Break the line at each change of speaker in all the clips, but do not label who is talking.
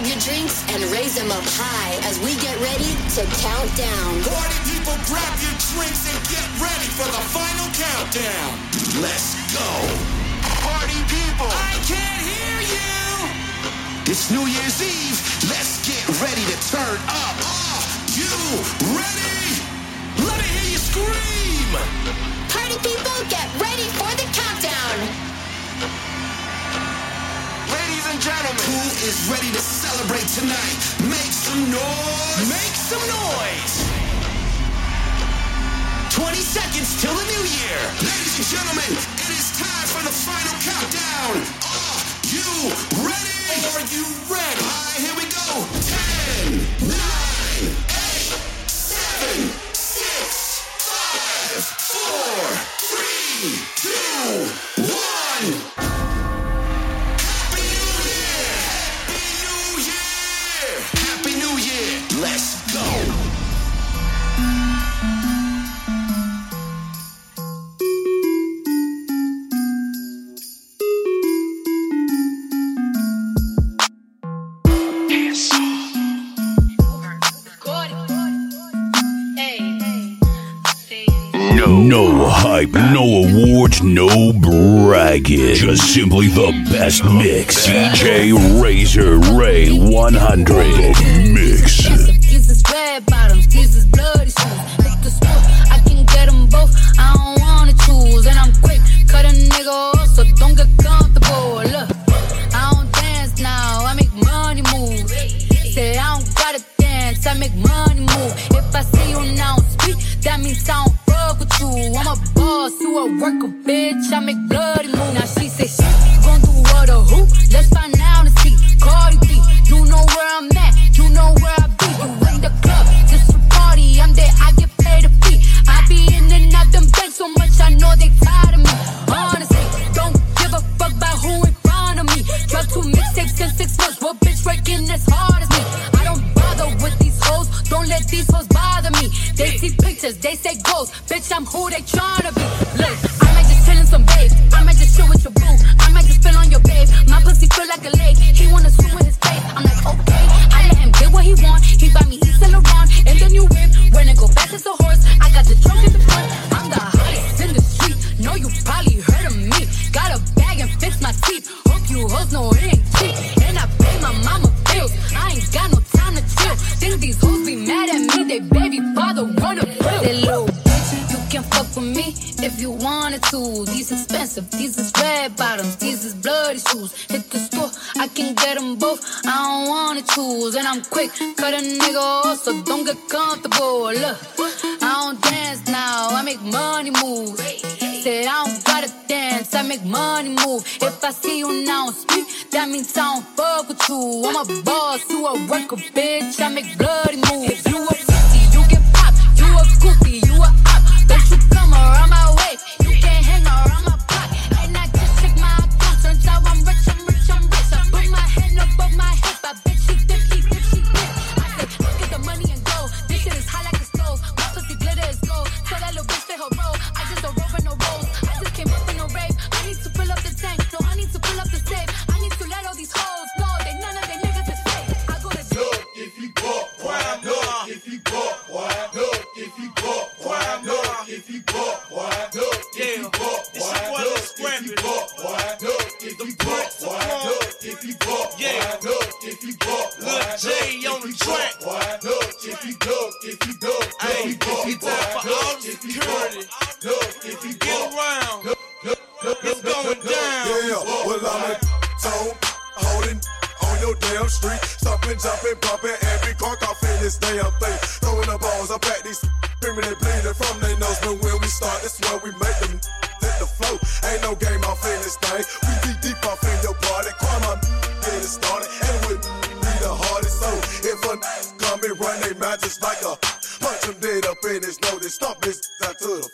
grab your drinks and raise them up high as we get ready to count down.
Party people, grab your drinks and get ready for the final countdown. Let's go. Party people, I can't hear you. It's New Year's Eve. Let's get ready to turn up. Are you ready? Let me hear you scream.
Party people, get ready for the
gentlemen, who is ready to celebrate tonight? Make some noise. Make some noise. 20 seconds till the new year. Ladies and gentlemen, it is time for the final countdown. Are you ready? Are you ready? All right, here we go. 10, 9, 8, 7, 6, 5, 4, 3, 2, 1.
No awards, no bragging. Just simply the best mix. DJ Razor Ray 100
choose, and I'm quick, cut a nigga off, so don't get comfortable. Look, I don't dance now, I make money move. Say I don't gotta dance, I make money move. If I see you now speak, that means I don't fuck with you. I'm a boss, you a worker, bitch. I make bloody moves. If you a pussy, you get popped. You a goofy, you a op. Don't you come around my way. You can't hang around my block. And I just check my I'm rich, I'm rich, I'm rich. I put my hand my hip. I bet
if you buck, why? Look, if you buck, why? Look, if you buck, why? Look, if you buck, why? Look, if you buck, why? Look, if you buck, why? Look, if you buck, why? Look, if you buck, why?
Lil J on the track.
Why? Look, if you look, if you look, if you buck,
it's time for
why?
all
Look,
the
if you
security.
buck, look, if you
Get
buck,
around.
look, look, look,
It's
look,
going
look, look,
down.
Yeah, well I'm at zone, holding on your damn street, stomping, jumping, bumping every car off in this damn thing. Throwing the balls up at these screaming and bleeding from their nose. But when we start, it's where we make them hit the flow. Ain't no game off in this thing. We be deep off in your party. Come on, get it started. And we be the hardest. So if a come and run they mouth just like a punch them dead up in his nose. They stomp this down to the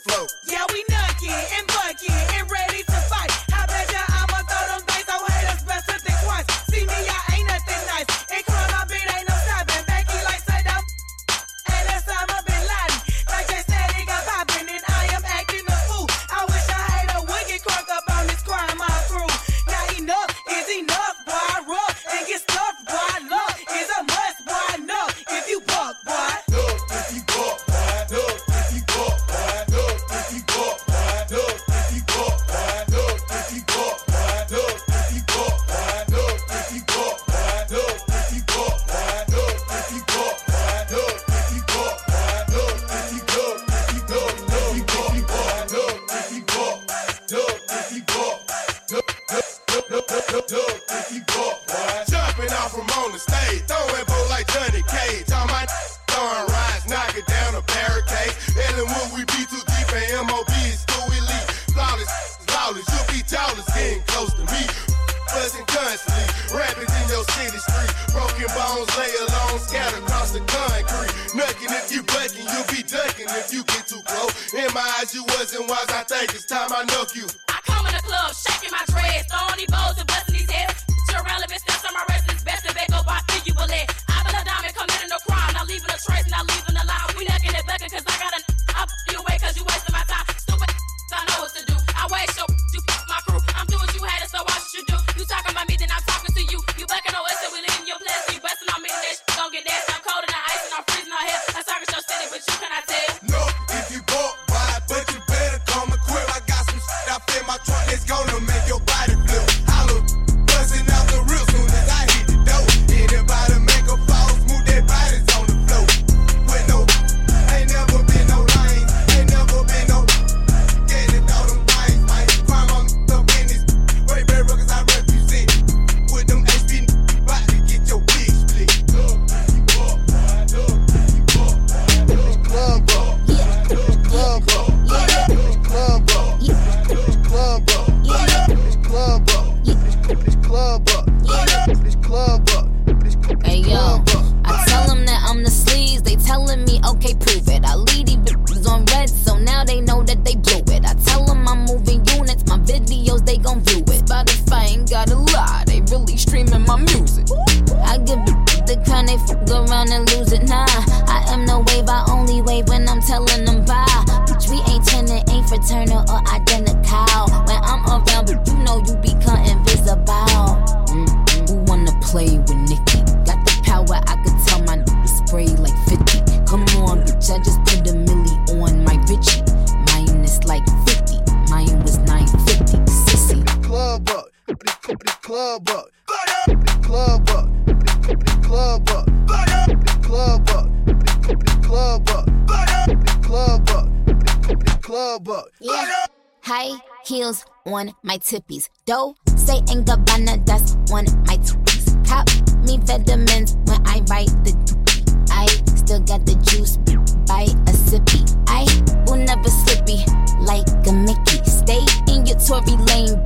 on my
tippies. Dough, say in Gabbana, that's on my tippies. Cop me vitamins when I write the doobie. I still got the juice by a sippy. I will never slippy like a Mickey. Stay in your Tory lane,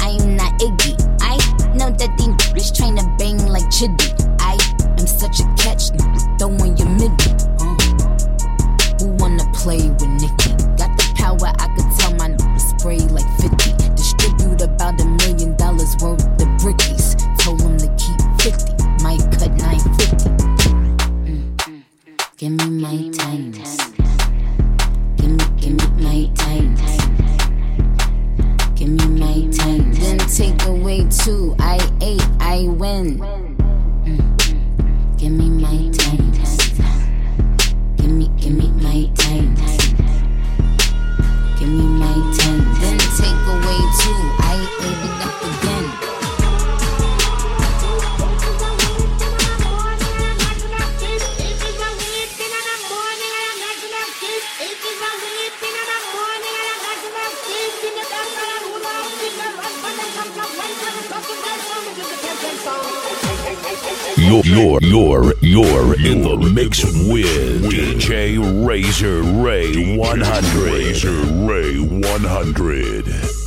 I'm not Iggy. I know that these bitches trying to bang like Chiddy. I am such a catch, throwing your middle. Mm. Who wanna play with me? Give me my tens. Give me, give me my tens. Give me my tens. Then take away two. I ate, I win. Mm. Give me my tens.
You're, you're, you're, you're in the mix with DJ Razor Ray 100. Razor Ray 100.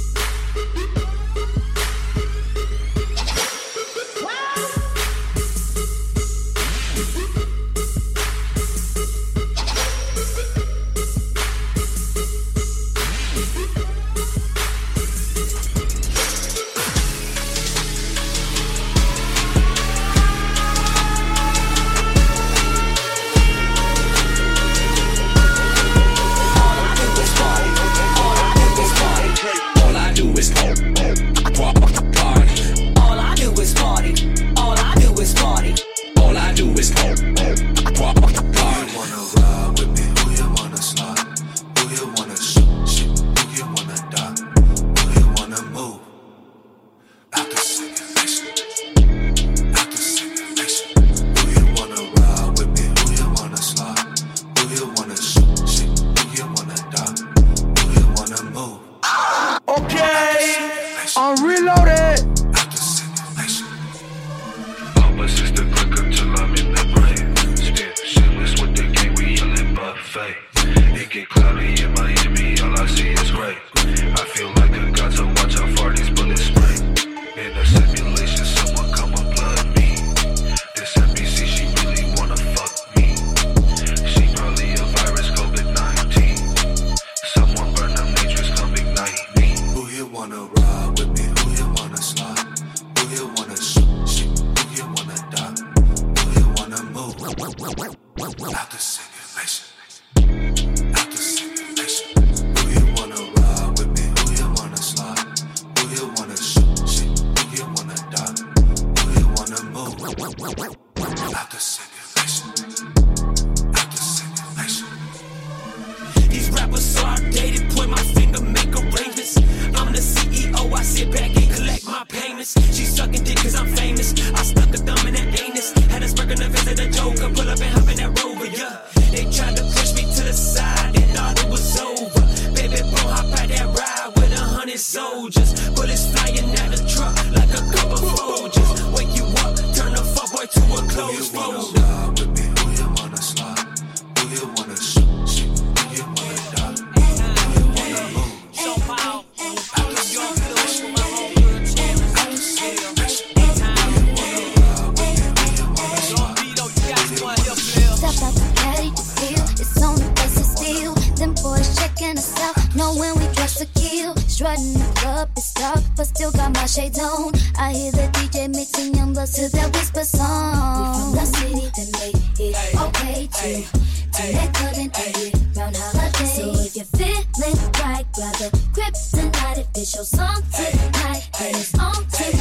Tonight, then it's on tonight.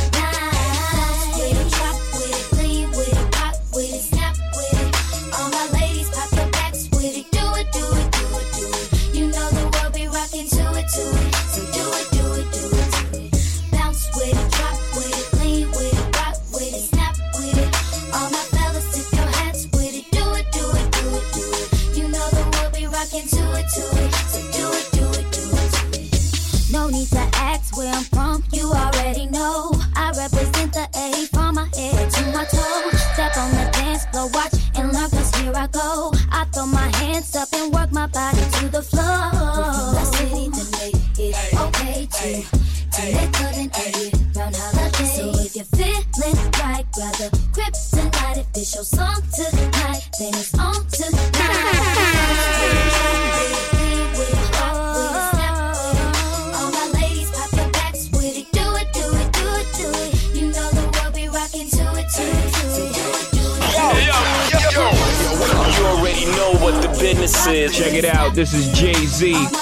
This is Jay Z.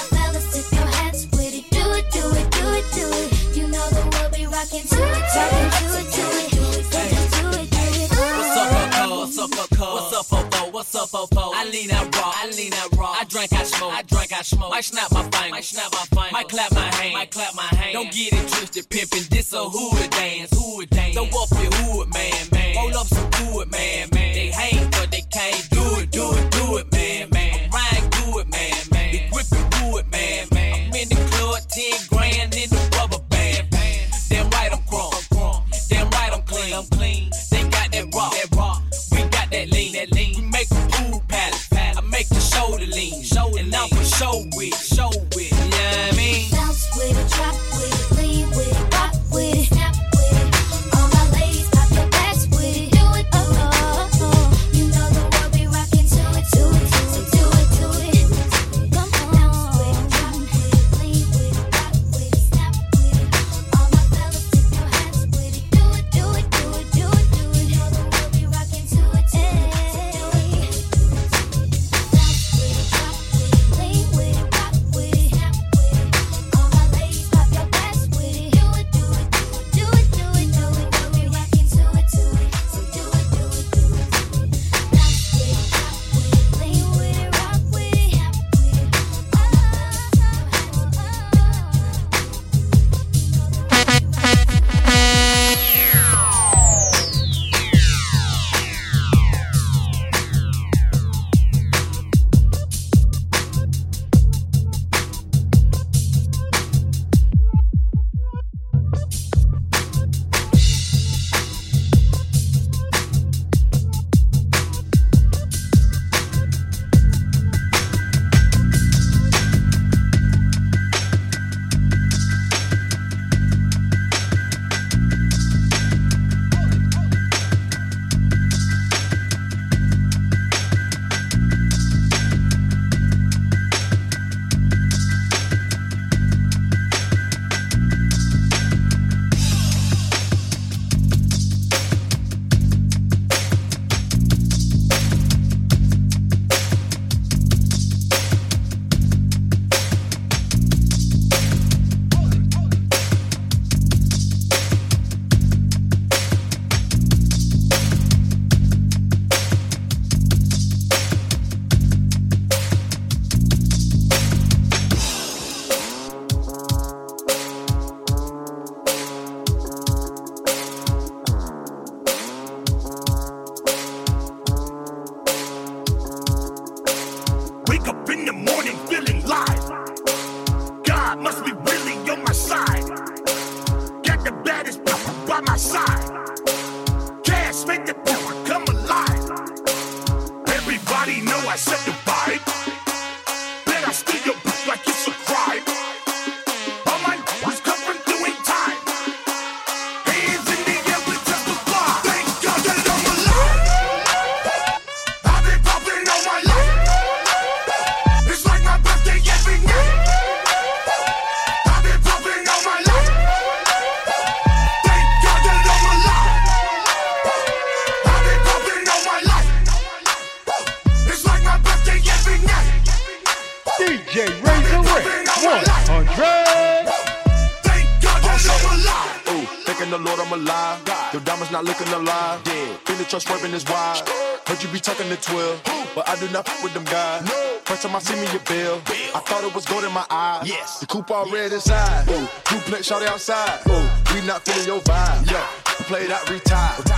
100.
Thanking the Lord I'm alive. Your diamonds not looking alive. Dead. Been the truck swerving is wide. Heard you be talking to 12, but I do not fuck with them guys. First time I see me a bill, I thought it was gold in my eye. Yes. The coupe all red inside. Ooh, duplex shot outside. Ooh, we not feeling your vibe. Yeah, played out, retired.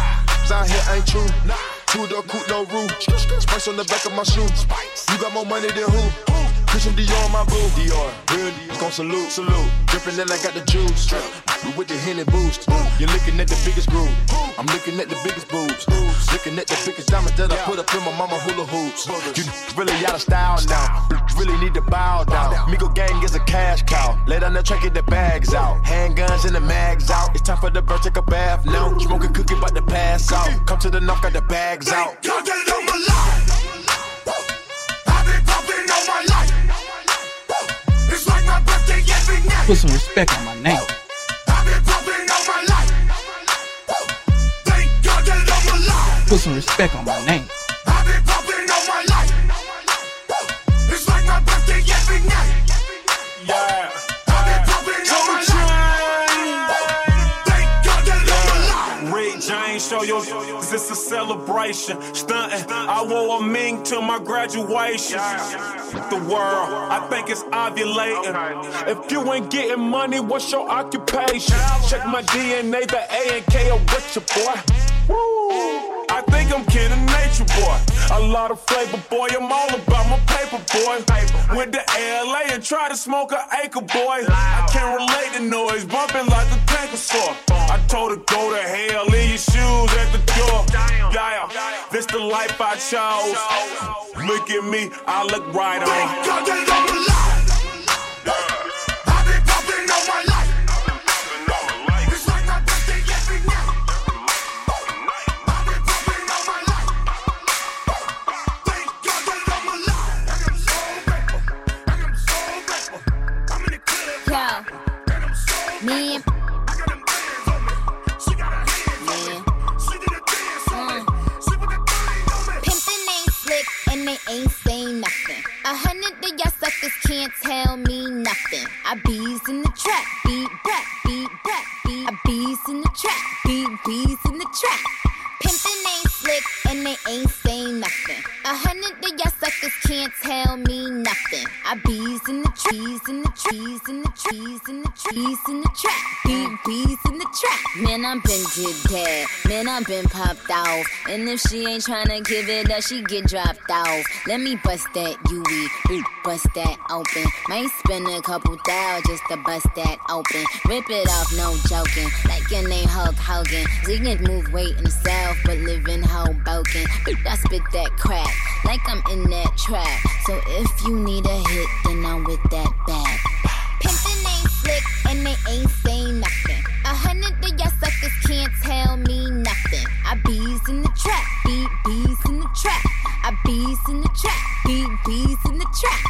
Out here ain't true. Two door coupe, no roof. Spice on the back of my shoes. You got more money than who? Christian Dior, my boo. Dior, real Dior. Gon' salute, salute. Drippin' in, I got the juice. We with the Henny boost. You're looking at the biggest groove. I'm looking at the biggest boobs. Looking at the biggest diamonds that I put up in my mama hula hoops. You really out of style now. Really need to bow down. Migo gang is a cash cow. Lay down the track, get the bags out. Handguns and the mags out. It's time for the bird, take a bath now. Smoking cookie, about to pass out. Come to the knock, got the bags out.
Put some respect on my name. Put some respect on my name.
James, show your this a celebration. Stunting, I wore a mink to my graduation. The world, I think it's ovulating. If you ain't getting money, what's your occupation? Check my DNA, the A and K are with your boy. I think I'm kin of nature, boy. A lot of flavor, boy. I'm all about my paper, boy. With the LA and try to smoke an acre, boy. I can't relate to noise, bumping like a tanker saw. I told her, go to hell, leave your shoes at the door. Yeah, this the life I chose. Look at me, I look right on.
Suckers can't tell me nothing. I bees in the trap, beat back, beat back, beat. I bees in the trap, beat bees in the trap. Pimpin' ain't slick and they ain't saying nothing. A hundred of y'all suckers can't tell me. Bees in the trees, in the trees, in the trees, in the trees, in the trap, beat bees in the trap. Man, I'm been did that. Man, I'm been popped off. And if she ain't tryna give it up, she get dropped off. Let me bust that UE, bust that open. Might spend a couple thou just to bust that open. Rip it off, no joking. Like your name Hulk Hogan. You can move weight south, but live in Hoboken. I spit that crack, like I'm in that trap. So if you need a hit, then I'm with that bag. Pimpin' ain't slick and they ain't saying nothing. A hundred of y'all suckers can't tell me nothing. I bees in the trap, beat bees in the trap. I bees in the trap, beat bees in the trap.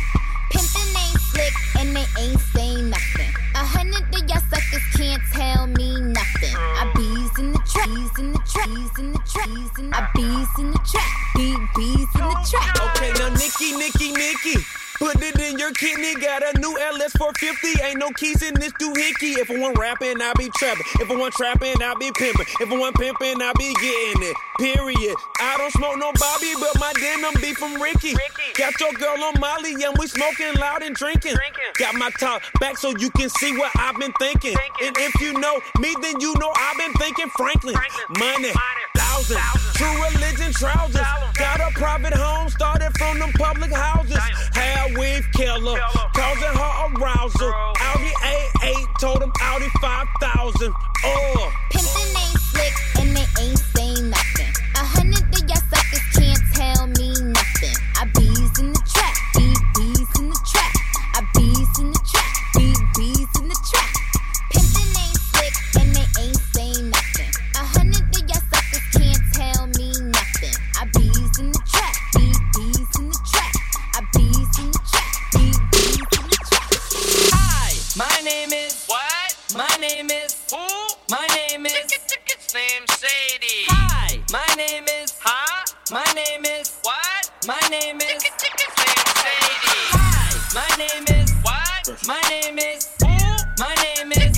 Pimpin' ain't slick and they ain't saying nothing. A hundred of y'all suckers can't tell me nothing. I bees in the trap, bees in the trap, bees in the trap, in the I bees in the trap, beat bees in the trap.
Okay, now Nikki, Nikki, Nikki. Put it your kidney, got a new LS 450. Ain't no keys in this doohickey. If I want rapping, I be trapping. If I want trapping, I be pimping. If I want pimping, I be getting it. Period. I don't smoke no Bobby, but my denim be from Ricky. Got your girl on Molly, and we smoking loud and drinking. Got my top back so you can see what I've been thinking. And if you know me, then you know I've been thinking Franklin. Money, thousands, true religion trousers. Got a private home, started from them public houses. Hair weave Bella, causing her arousal. Audi A8 told him Audi 5000. Oh, uh.
pimpin' ain't
slick and they ain't name is huh? My name is what? My name is Slim Shady. Hi. My name is what? My name is who? My name is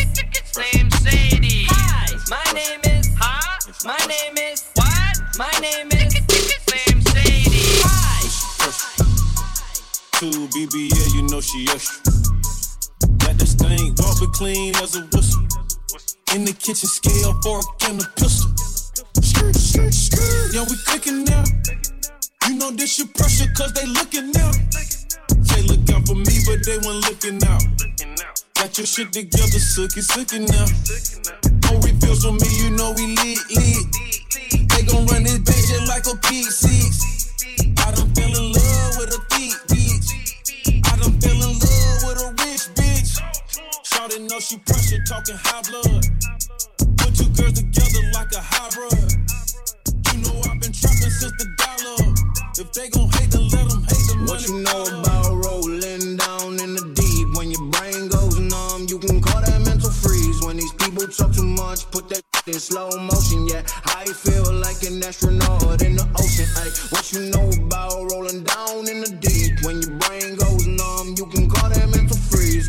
Slim Shady. Hi. My name is huh? My name is what? My name is Slim Shady. Hi.
Two BBL, you know she usher. Got this thing, walk clean as a whistle. In the kitchen, scale, fork, and a pistol. Yeah, we cooking now. You know this your pressure, cause they looking now. Say look out for me, but they weren't looking out. Got your shit together, suck it, now. No refills on me, you know we lit, lit. They gon' run this bitch like a P6. I done fell in love with a thick bitch. I done fell in love with a rich bitch. Shawty know she pressure, talking high blood.
In slow motion. Yeah, I feel like an astronaut in the ocean. Ay, what you know about rolling down in the deep? When your brain goes numb, you can call freeze.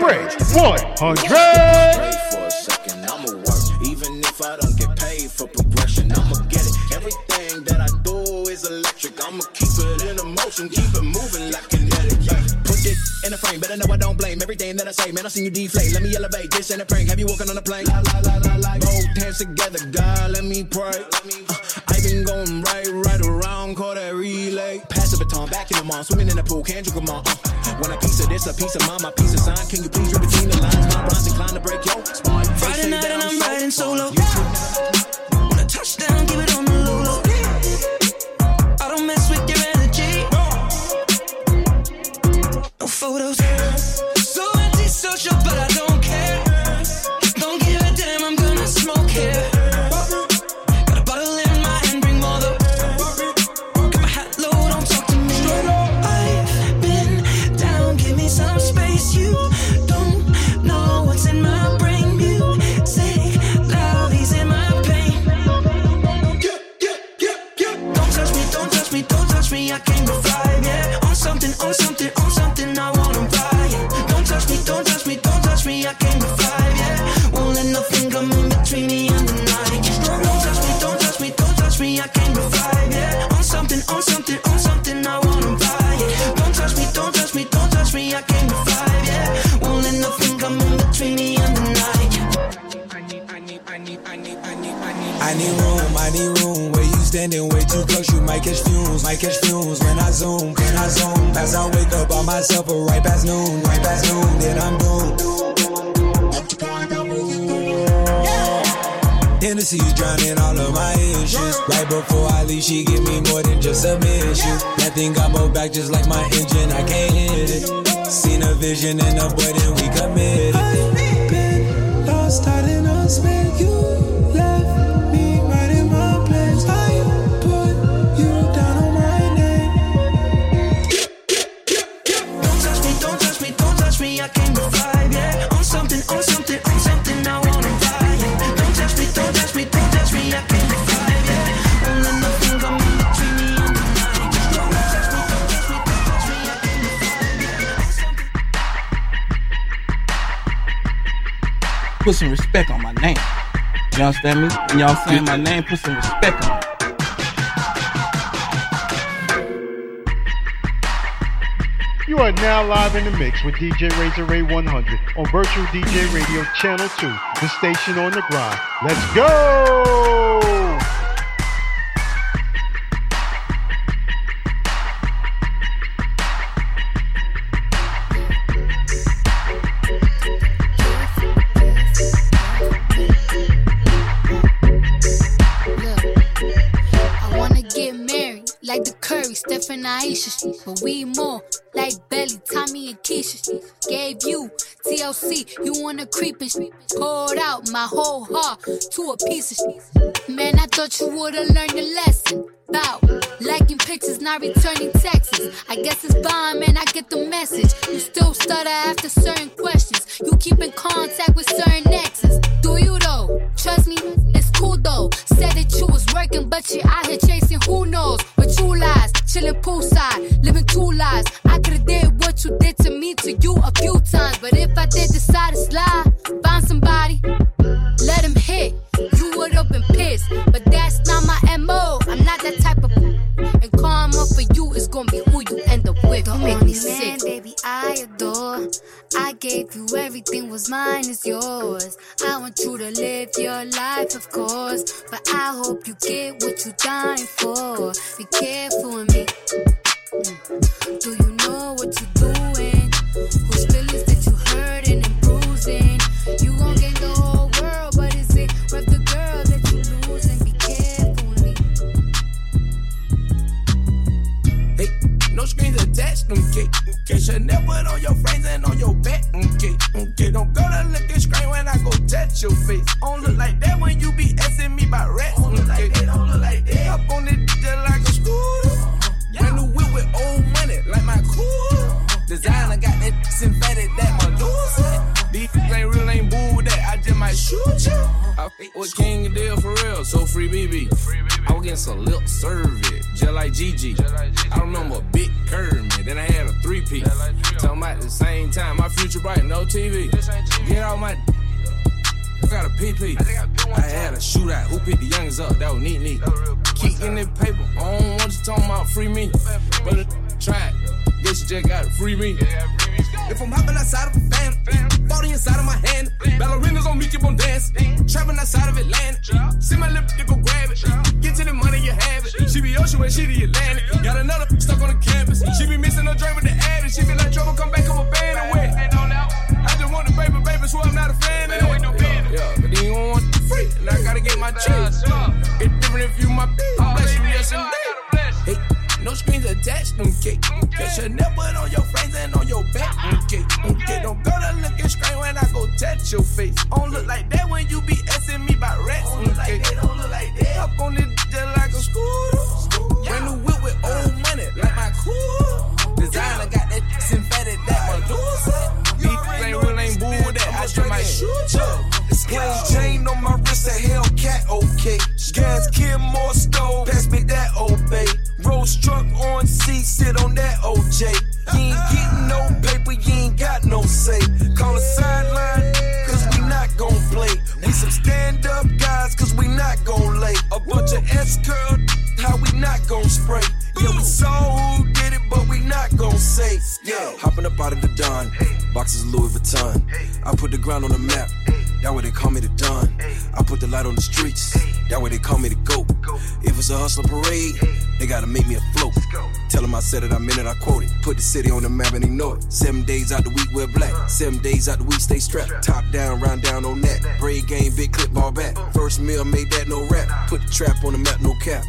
this
100.
For a second, I'ma work. Even if I don't get paid for progression, I'ma get it. Everything that I do is electric. I'ma keep it in motion, keep it moving like kinetic. Put it in a frame, better know I don't blame everything that I say. Man, I seen you deflate. Let me elevate. This ain't a prank. Have you walking on a plane? La la la la la. Both hands together, God, let me pray. Uh, I been going right, right call that relay. Pass the baton, back in the mall, swimming in the pool, can't on? Uh, when a piece of this, a piece of mine, my piece of sign. Can you please read between the lines? My rhymes inclined to break your spine.
Friday night and I'm riding solo. When I touch down, give it on the low low. I don't mess with your energy. No photos.
Y'all saying my name, put some respect on it.
You are now live in the mix with DJ Razor Ray 100 on Virtual DJ Radio Channel 2, the station on the grind. Let's go!
But we more like Belly, Tommy, and Keisha. Gave you TLC, you wanna creep and. Poured out my whole heart to a piece of shit. Man, I thought you would've learned a lesson. About liking pictures, not returning texts. I guess it's fine, man, I get the message. You still stutter after certain questions. You keep in contact with certain exes. Do you though? Trust me, cool though. Said that you was working, but you out here chasing who knows. With two lies, chilling poolside, living two lives. I could've did what you did to me to you a few times, but if I did decide to slide, find somebody, let him hit. You would've been pissed, but that's not my mo. I'm not that type of. And karma for you is gonna be who you end up with. Don't make me sick.
Gave you everything, was mine is yours. I want you to live your life, of course. But I hope you get what you're dying for. Be careful with me. Mm. Do you
no screens attached, okay. Okay, Chanel put on your frames and on your back, okay. Okay, don't go to look and scream when I go touch your face. Don't look like that when you be asking me about rats, okay. Don't look like that. don't look like that. Up on it like a scooter. Brand new whip with old money, like my cool. Designer got that synthetic that Medusa. These ain't real, ain't boo might shoot you. Uh-huh. I with King and Deal for real, so free BB. I was getting some lip service, just like Gigi. I remember Big Kermit, then I had a three piece. Talking about the same time, my future bright, no TV. Get out my. I got a PP. I had a shootout. Who picked the youngest up? That was neat, neat. Keep in the paper. I don't want you talking about free me. But try it. Guess you just got to free me. If I'm hopping outside of a fan, 40 inside of my hand. Ballerinas on me, keep on dancing. Trapping outside of Atlanta. See my lip, you go grab it. Get to the money, you have it. She be ocean when she the Atlantic. Got another stuck on the campus. She be missing her drink with the addict. She be like trouble, come back, I'm a band away. I just want the paper, baby, so I'm not a fan of it. Yeah, but then you don't want the free, and I gotta get my cheese. It's different if you my bitch. bless you, yes indeed. Hey, no screens attached, okay. Cause you never on your frames and on your back, okay. Okay, don't go to look and scream when I go touch your face. Don't look like that when you be asking me about rats, okay. Don't look like that.
Said it, I meant it, I quote it. Put the city on the map and ignore it. Seven days out the week, we're black. Seven days out the week, stay strapped. Top down, round down on that. Braid game, big clip, ball back. First meal, made that no rap. Put the trap on the map, no cap.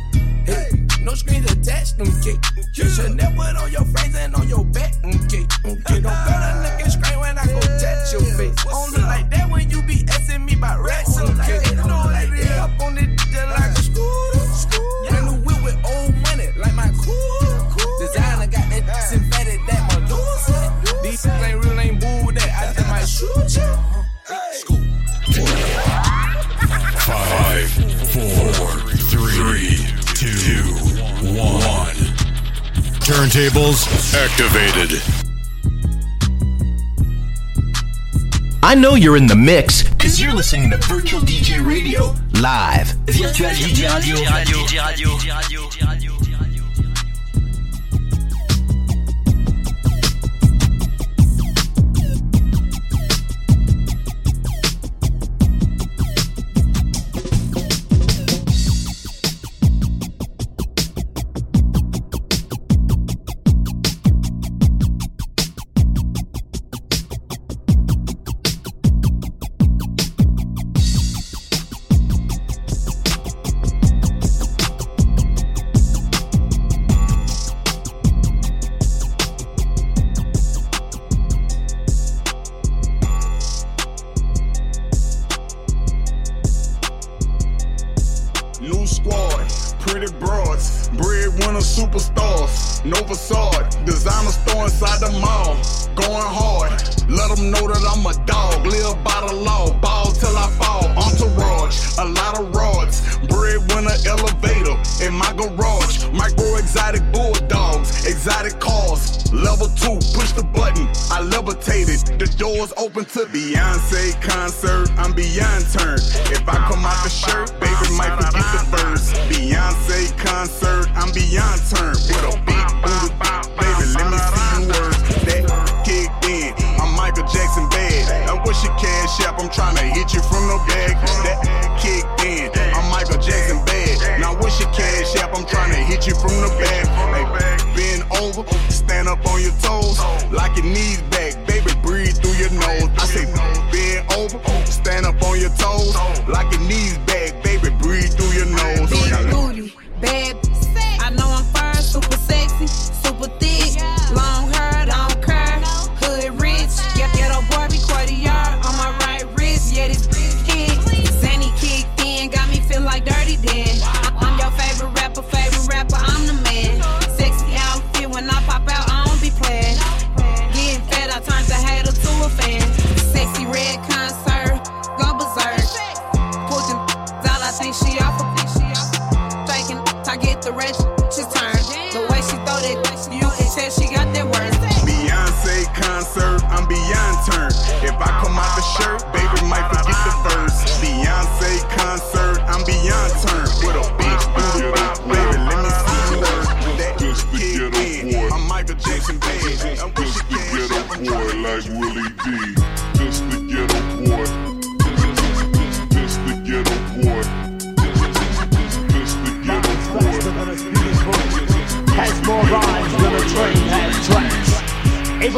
Hey, no screens attached, okay. You should never put on your frames and on your back,
Turntables activated.
I know you're in the mix because you're listening to Virtual DJ Radio live. Virtual DJ Radio.
Pretty broads, breadwinner superstars, Nova Sword, designer store inside the mall. Going hard, let them know that I'm a dog. Live by the law, ball till I fall. Entourage, a lot of rods, breadwinner elevator in my garage. Micro exotic bulldogs, exotic cars. Level two, push the button, I levitated. The doors open to Beyonce concert. I'm beyond turned. If I come out the shirt, baby might forget the verse. Beyonce concert, I'm beyond turned. With a big booty, baby, let me see you work. That kicked in, I'm Michael Jackson bad. And what's your cash app? I'm trying to hit you from the back. That kicked in, I'm Michael Jackson bad. Now what's your cash app? I'm trying to hit you from the back. Hey, bend over, stand up on your toes, like your knees back, baby, breathe through your nose. I say bend over, stand up on your toes, like your knees back, baby,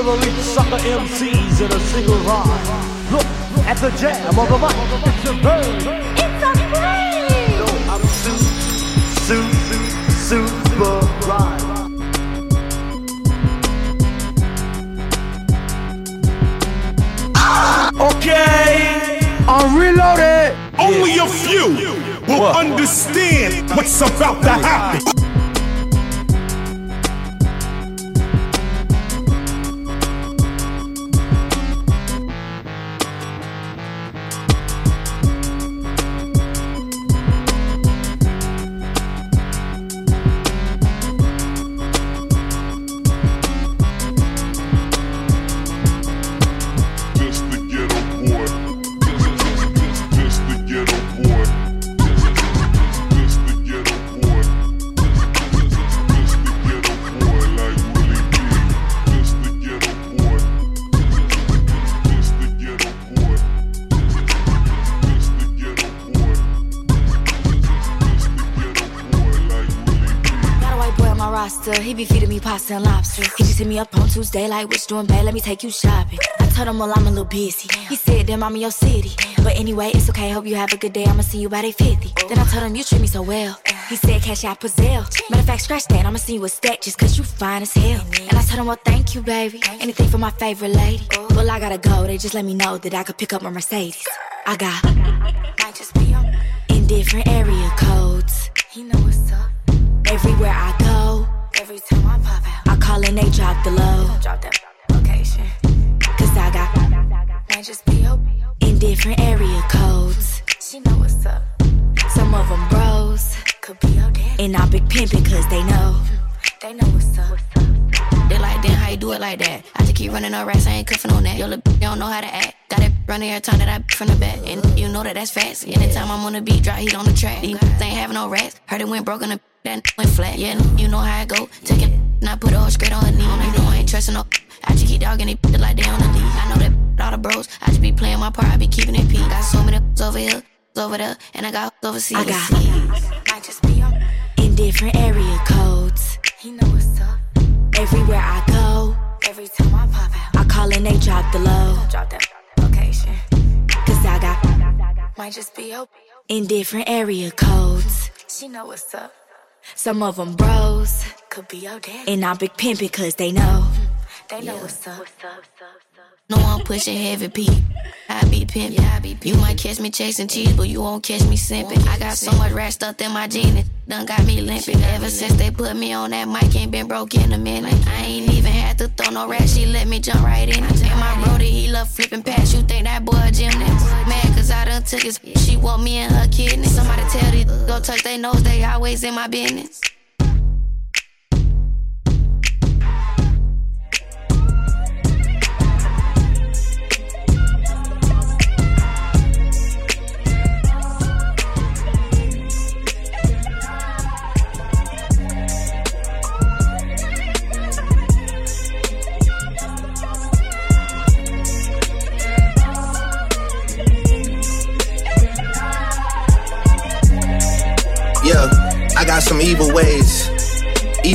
Able to sucker MCs in a single rhyme. Look at the jam of the mic. It's a bird. It's a plane. No, I'm su, su, super rhyme.
Okay, I'm reloaded. Only a few will understand what's about to happen.
Tuesday, like, what's doing, bad, Let me take you shopping. I told him, well, I'm a little busy. He said, damn, I'm in your city. But anyway, it's okay, hope you have a good day. I'ma see you by day 50. Then I told him, you treat me so well. He said, cash out Brazil. Matter of fact, scratch that, I'ma see you a stack just cause you fine as hell. And I told him, well, thank you, baby. Anything for my favorite lady. Well, I gotta go, they just let me know that I could pick up my Mercedes. I got, might just be on in different area codes. He know what's up. Everywhere I go, every time I pop out, And they drop the low. Drop that location. Cause I got, might just be. In different area codes. She know what's up. Some of them bros. Could be there. And I big pimpin' cause they know. They know what's up.
They like, then how you do it like that? I just keep running up racks, I ain't cuffing on that. Yo, little bitch, don't know how to act. Got it running every time that I from the back. And you know that that's fast. Anytime I'm on the beat, drop heat on the track. These ain't having no rats. Heard it went broke broken, the that went flat. Yeah, you know how it go. Take it, and I put a hoe straight on her knee. You know I ain't trusting no. I just keep dogging it like they on the lead. I know that all the bros. I just be playing my part, I be keeping it peak. Got so many over here, over there, and I got overseas.
I got might just be on in different area codes. He know what's up. Everywhere I go, every time I pop out, I call and they drop the low. Drop that location. Cause I got might just be open in different area codes. She know what's up. Some of them bros could be out there, and I big pimpin' cause they know. Hmm. They know what's up.
No, I'm pushing heavy P. I be pimpin'. You might catch me chasing cheese, but you won't catch me simping. I got so much rat stuff in my jeans. done got me limping. Ever since they put me on that mic, ain't been broke in a minute. I ain't even had to throw no rap, she let me jump right in. And my brody, he love flipping past. You think that boy a gymnast? Mad cause I done took his. She want me and her kidney. Somebody tell these go touch their nose, they always in my business.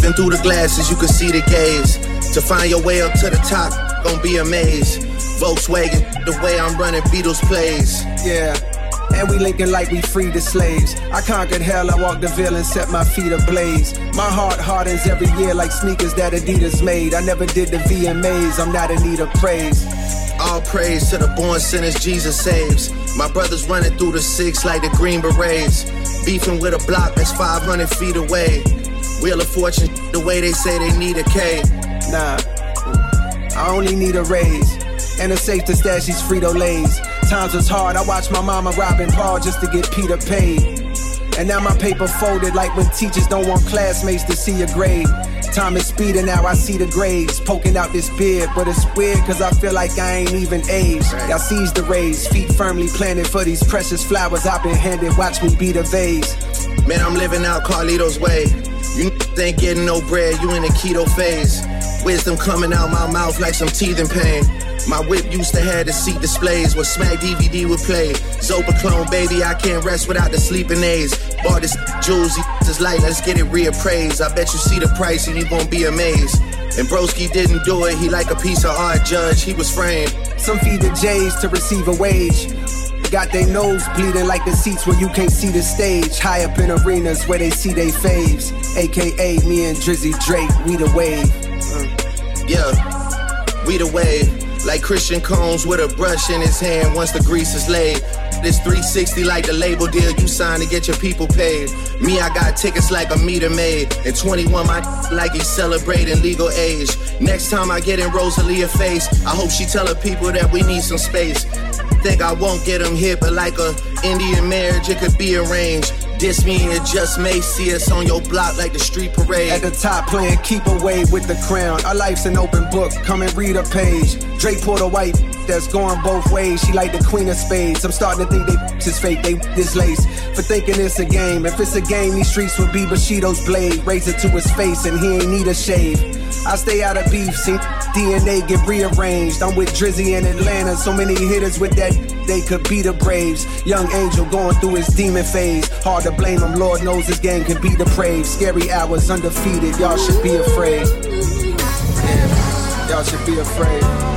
Even through the glasses, you can see the gaze. To find your way up to the top, gon' be amazed. Volkswagen, the way I'm running Beatles plays.
Yeah. And we linking like we freed the slaves. I conquered hell, I walked the veil and set my feet ablaze. My heart hardens every year like sneakers that Adidas made. I never did the VMAs, I'm not in need of praise.
All praise to the born sinners Jesus saves. My brothers running through the six like the Green Berets. Beefing with a block that's 500 feet away. Wheel of Fortune, the way they say they need a K.
Nah, I only need a raise. And a safe to stash these Frito Lays. Times was hard, I watched my mama robbing Paul just to get Peter paid. And now my paper folded like when teachers don't want classmates to see your grade. Time is speeding now, I see the grades poking out this beard. But it's weird cause I feel like I ain't even aged. Y'all seize the rays, feet firmly planted for these precious flowers I've been handed. Watch me beat a vase.
Man, I'm living out Carlito's way. You ain't getting no bread, you in a keto phase. Wisdom coming out my mouth like some teething pain. My whip used to have the seat displays where Smack DVD would play. Zopiclone, baby, I can't rest without the sleeping aids. Bought this jewels, is light, let's get it reappraised. I bet you see the price and you gon' be amazed. And Broski didn't do it, he like a piece of art judge, he was framed.
Some feed the J's to receive a wage. Got their nose bleeding like the seats where you can't see the stage. High up in arenas where they see they faves. AKA me and Drizzy Drake, we the wave. Mm.
Yeah, we the wave. Like Christian Combs with a brush in his hand once the grease is laid. This 360 like the label deal you signed to get your people paid. Me, I got tickets like a meter maid. And 21, my like he's celebrating legal age. Next time I get in Rosalia face, I hope she tell her people that we need some space. Think I won't get them hit, but like a Indian marriage, it could be arranged. Diss me and just may see us on your block like the street parade.
At the top playing keep away with the crown. Our life's an open book, come and read a page. Drake a white that's going both ways. She like the queen of spades. I'm starting to think they is fake, they this lace. For thinking it's a game. If it's a game, these streets would be Bushido's blade. It to his face and he ain't need a shave. I stay out of beef, see DNA get rearranged. I'm with Drizzy in Atlanta, so many hitters with that they could be the Braves. Young Angel going through his demon phase. Hard to blame him, Lord knows this game can be depraved. Scary hours undefeated, y'all should be afraid. Yeah, y'all should be afraid.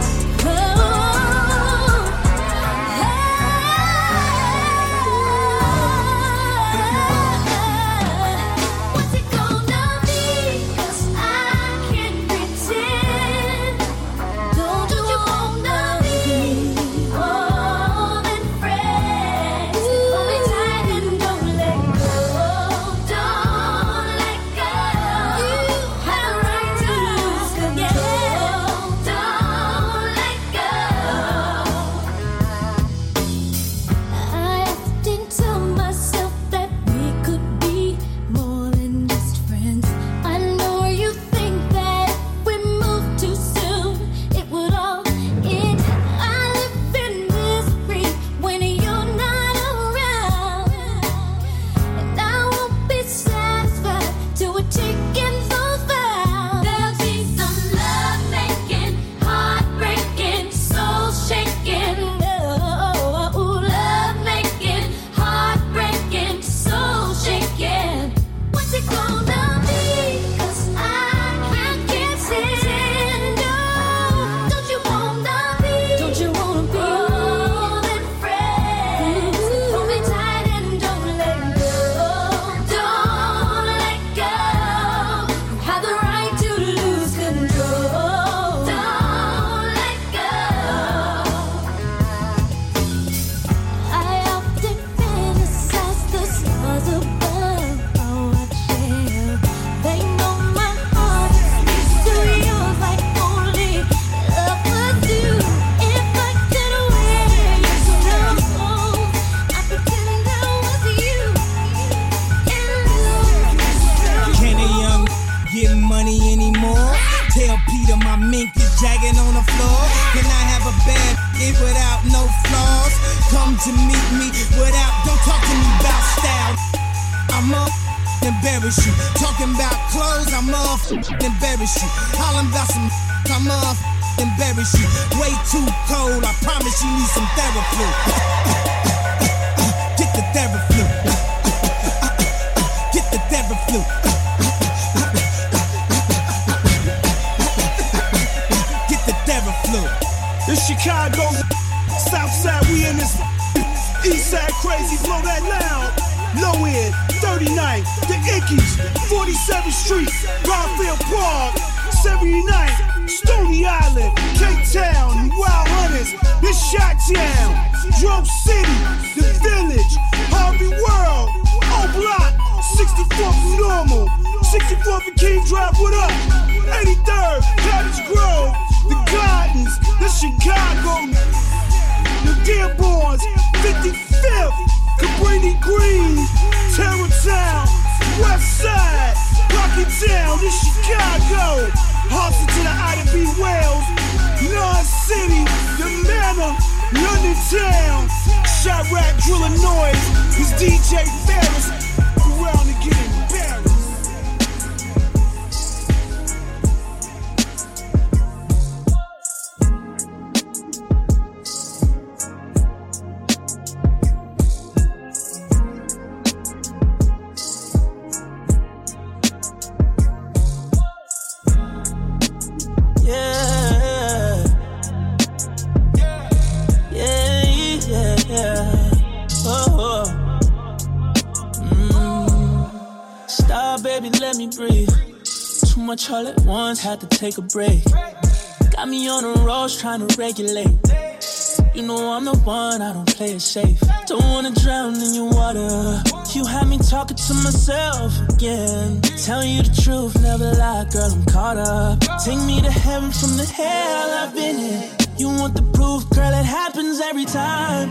The
truth, never lie, girl, I'm caught up. Take me to heaven from the hell I've been in. You want the proof, girl, it happens every time.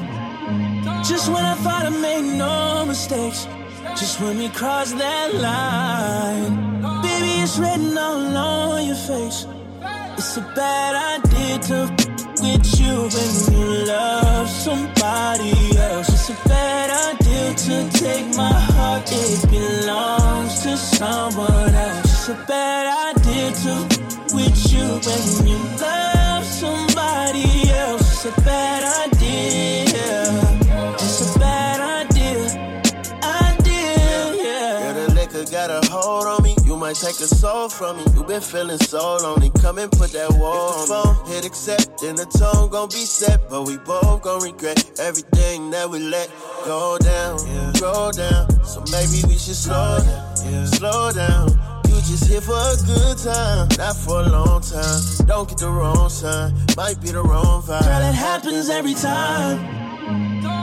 Just when I thought I made no mistakes. Just when we crossed that line. Baby, it's written all on your face. It's a bad idea to with you when you love somebody else. It's a bad idea to take my heart, it belongs to someone else. It's a bad idea to with you when you love somebody else. It's a bad
might take a soul from me. You been feeling so lonely. Come and put that wall on the phone. Hit accept, then the tone gon' be set. But we both gon' regret everything that we let go down, go down. So maybe we should slow down, slow down. You just here for a good time, not for a long time. Don't get the wrong sign, might be the wrong vibe.
Girl, it happens every time.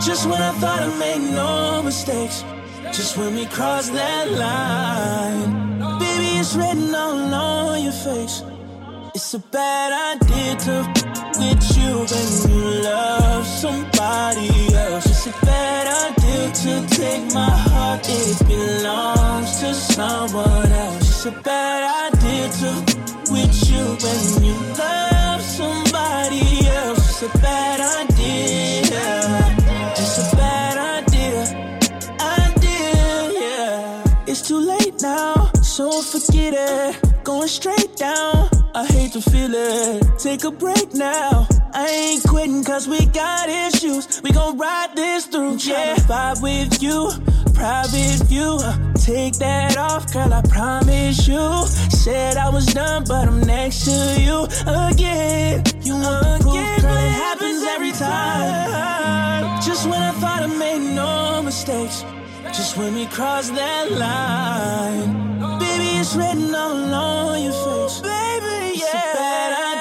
Just when I thought I made no mistakes. Just when we cross that line. It's written all on your face. It's a bad idea to with you when you love somebody else. It's a bad idea to take my heart, it belongs to someone else. It's a bad idea to with you when you love somebody else. It's a bad idea. Forget it. Going straight down. I hate to feel it. Take a break now. I ain't quitting cause we got issues. We gon' ride this through. Yeah, vibe with you. Private view. Take that off, girl. I promise you. Said I was done, but I'm next to you again. You want proof, girl? It happens every time. Just when I thought I made no mistakes. Just when we cross that line. It's written all on your face. Baby, yeah. A bad idea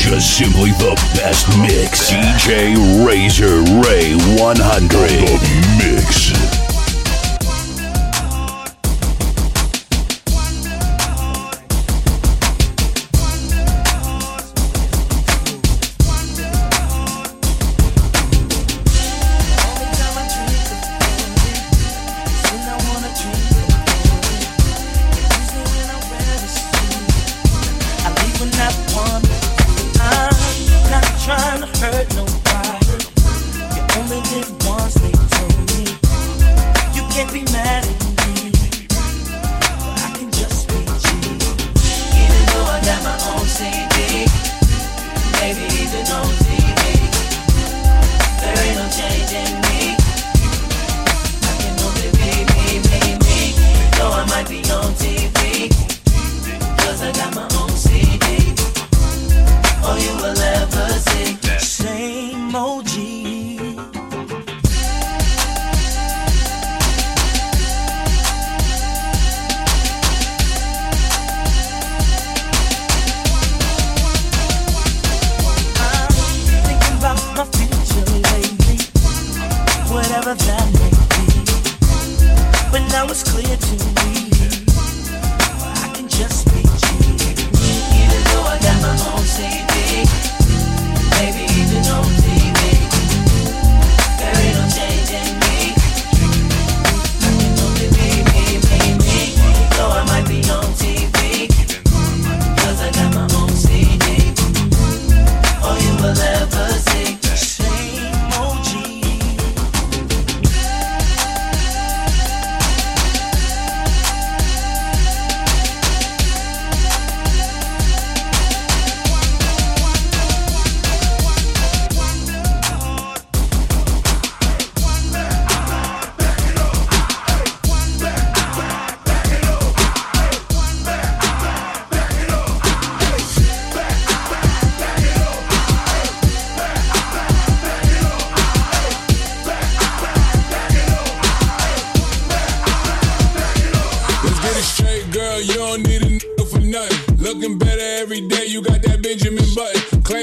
Just simply the best mix. DJ Razor Ray 100. The mix.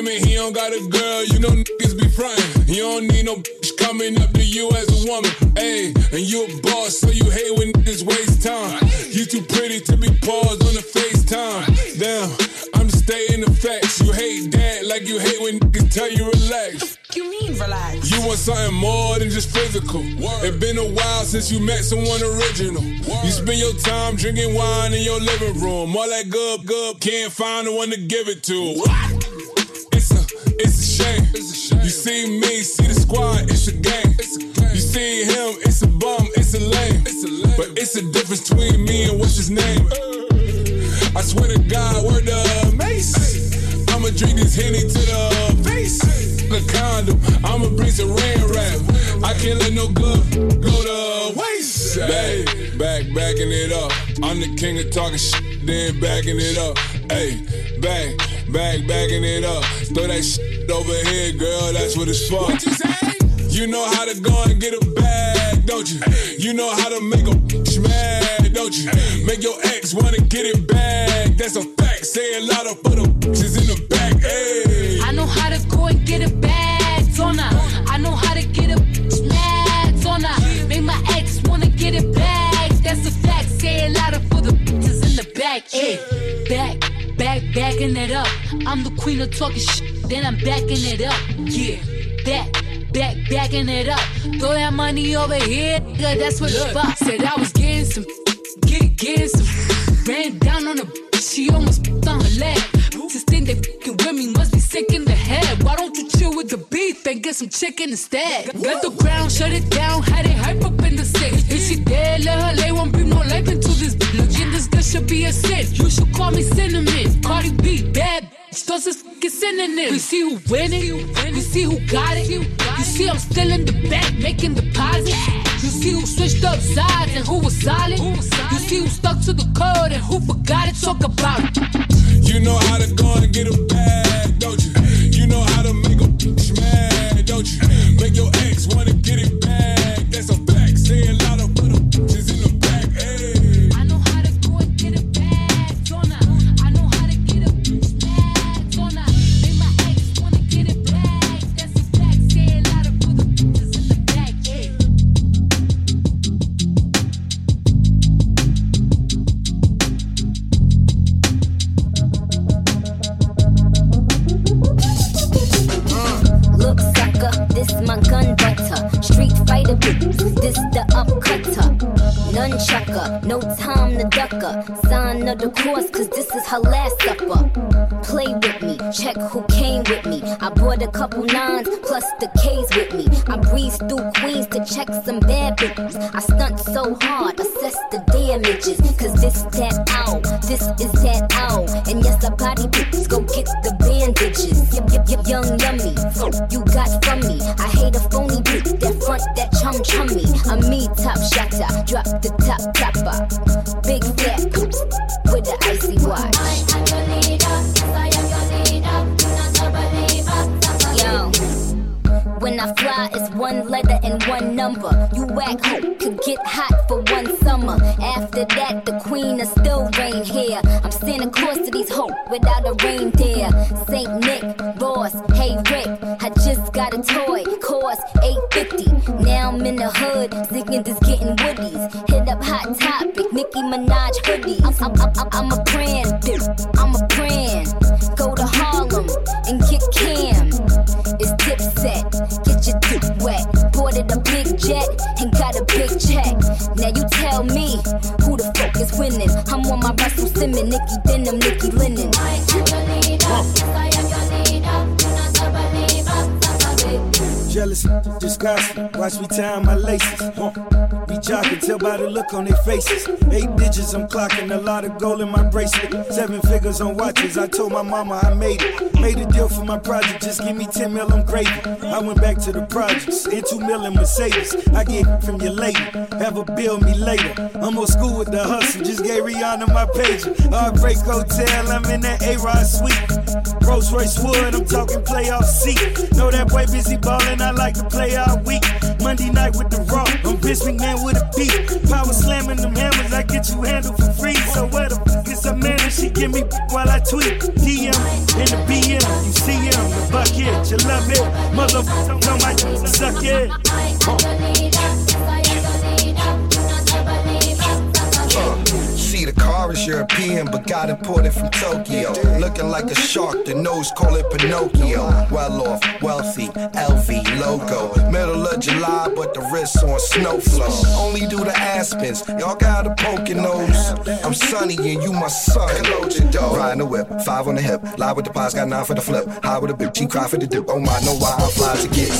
He don't got a girl. You know niggas be frontin'. You don't need no bitch coming up to you as a woman. Ayy, and you a boss, so you hate when niggas waste time. You too pretty to be paused on the FaceTime. Damn, I'm just stating the facts. You hate that like you hate when niggas tell you relax.
You mean relax?
You want something more than just physical. It been a while since you met someone original. You spend your time drinking wine in your living room. All that good, good, can't find the one to give it to. It's a, it's a shame. You see me, see the squad, it's a game. You see him, it's a bum, it's a lame. But it's a difference between me and what's his name. I swear to God, word the mace. I'ma drink this henny to the face. A condom, I'ma bring some rain rap. I can't let no good go to waste. Back, back, backing it up. I'm the king of talking shit, then backing it up. Hey, back, back, backing it up. Throw that shit over here, girl. That's what it's for. What you say? You know how to go and get a bag, don't you? You know how to make a bitch mad, don't you? Make your ex wanna get it back. That's a fact. Say a lot of for the bitches in the back. Hey.
I know how to go and get a bag, don't I? I know how to get a bitch mad, don't I? Make my ex wanna get it back. That's a fact. Say a lot of for the bitches in the back. Hey, back, back, backing it up. I'm the queen of talking shit, then I'm backing it up. Yeah, back. Back, backing it up. Throw that money over here, nigga, that's what it's about. Said I was getting some, get, getting some. Ran down on a she almost on her leg. Bitches think they fucking with me, must be sick in the. Why don't you chill with the beef and get some chicken instead? Got the ground, shut it down, had it hype up in the six. If she dead, let her lay, won't bring no life into this. Looking this good should be a sin. You should call me cinnamon. Cardi B, bad those is fucking synonyms. We see who winning, we see who got it. You see I'm still in the back making deposits. You see who switched up sides and who was solid. You see who stuck to the code and who forgot it. Talk about it.
You know how to go and get a bag, don't you? Know how to make a bitch mad, don't you? Make your ex wanna get it back. The
K's with me. I breeze through Queens to check some bad bitches. I stunt so hard, assess the damages. Cause this Watch me
tie my laces. Huh. Be jocking, tell by the look on their faces. Eight digits, I'm clocking a lot of gold in my bracelet. Seven figures on watches. I told my mama I made it. Made a deal for my project, just give me 10 mil, I'm gravy. I went back to the projects, in two mil in Mercedes. I get from your lady, have her bill me later. I'm old school with the hustle, just gave Rihanna my pager. Heartbreak Hotel, I'm in that A-Rod suite. Rolls Royce Wood, I'm talking playoff seat. Know that boy busy ballin', I like to play all week. Monday night with the Raw, I'm Vince McMahon with a beat. Power slamming them hammers, I get you handled for free. So where the fuck is a man and she give me while I tweet? DM in the BM, you see him, the bucket, you love it. Motherfucker, know my suck it.
See, the car is European, but got imported from Tokyo. Looking like a shark, the nose call it Pinocchio. Well off, wealthy, LV logo. Middle of July, but the wrist on snow flow. Only do the Aspens, y'all got a poking nose. I'm sunny and you my son. Riding the whip, five on the hip. Lie with the pies, got nine for the flip. High with a bitch, she cry for the dip. Oh my, know why I fly to get.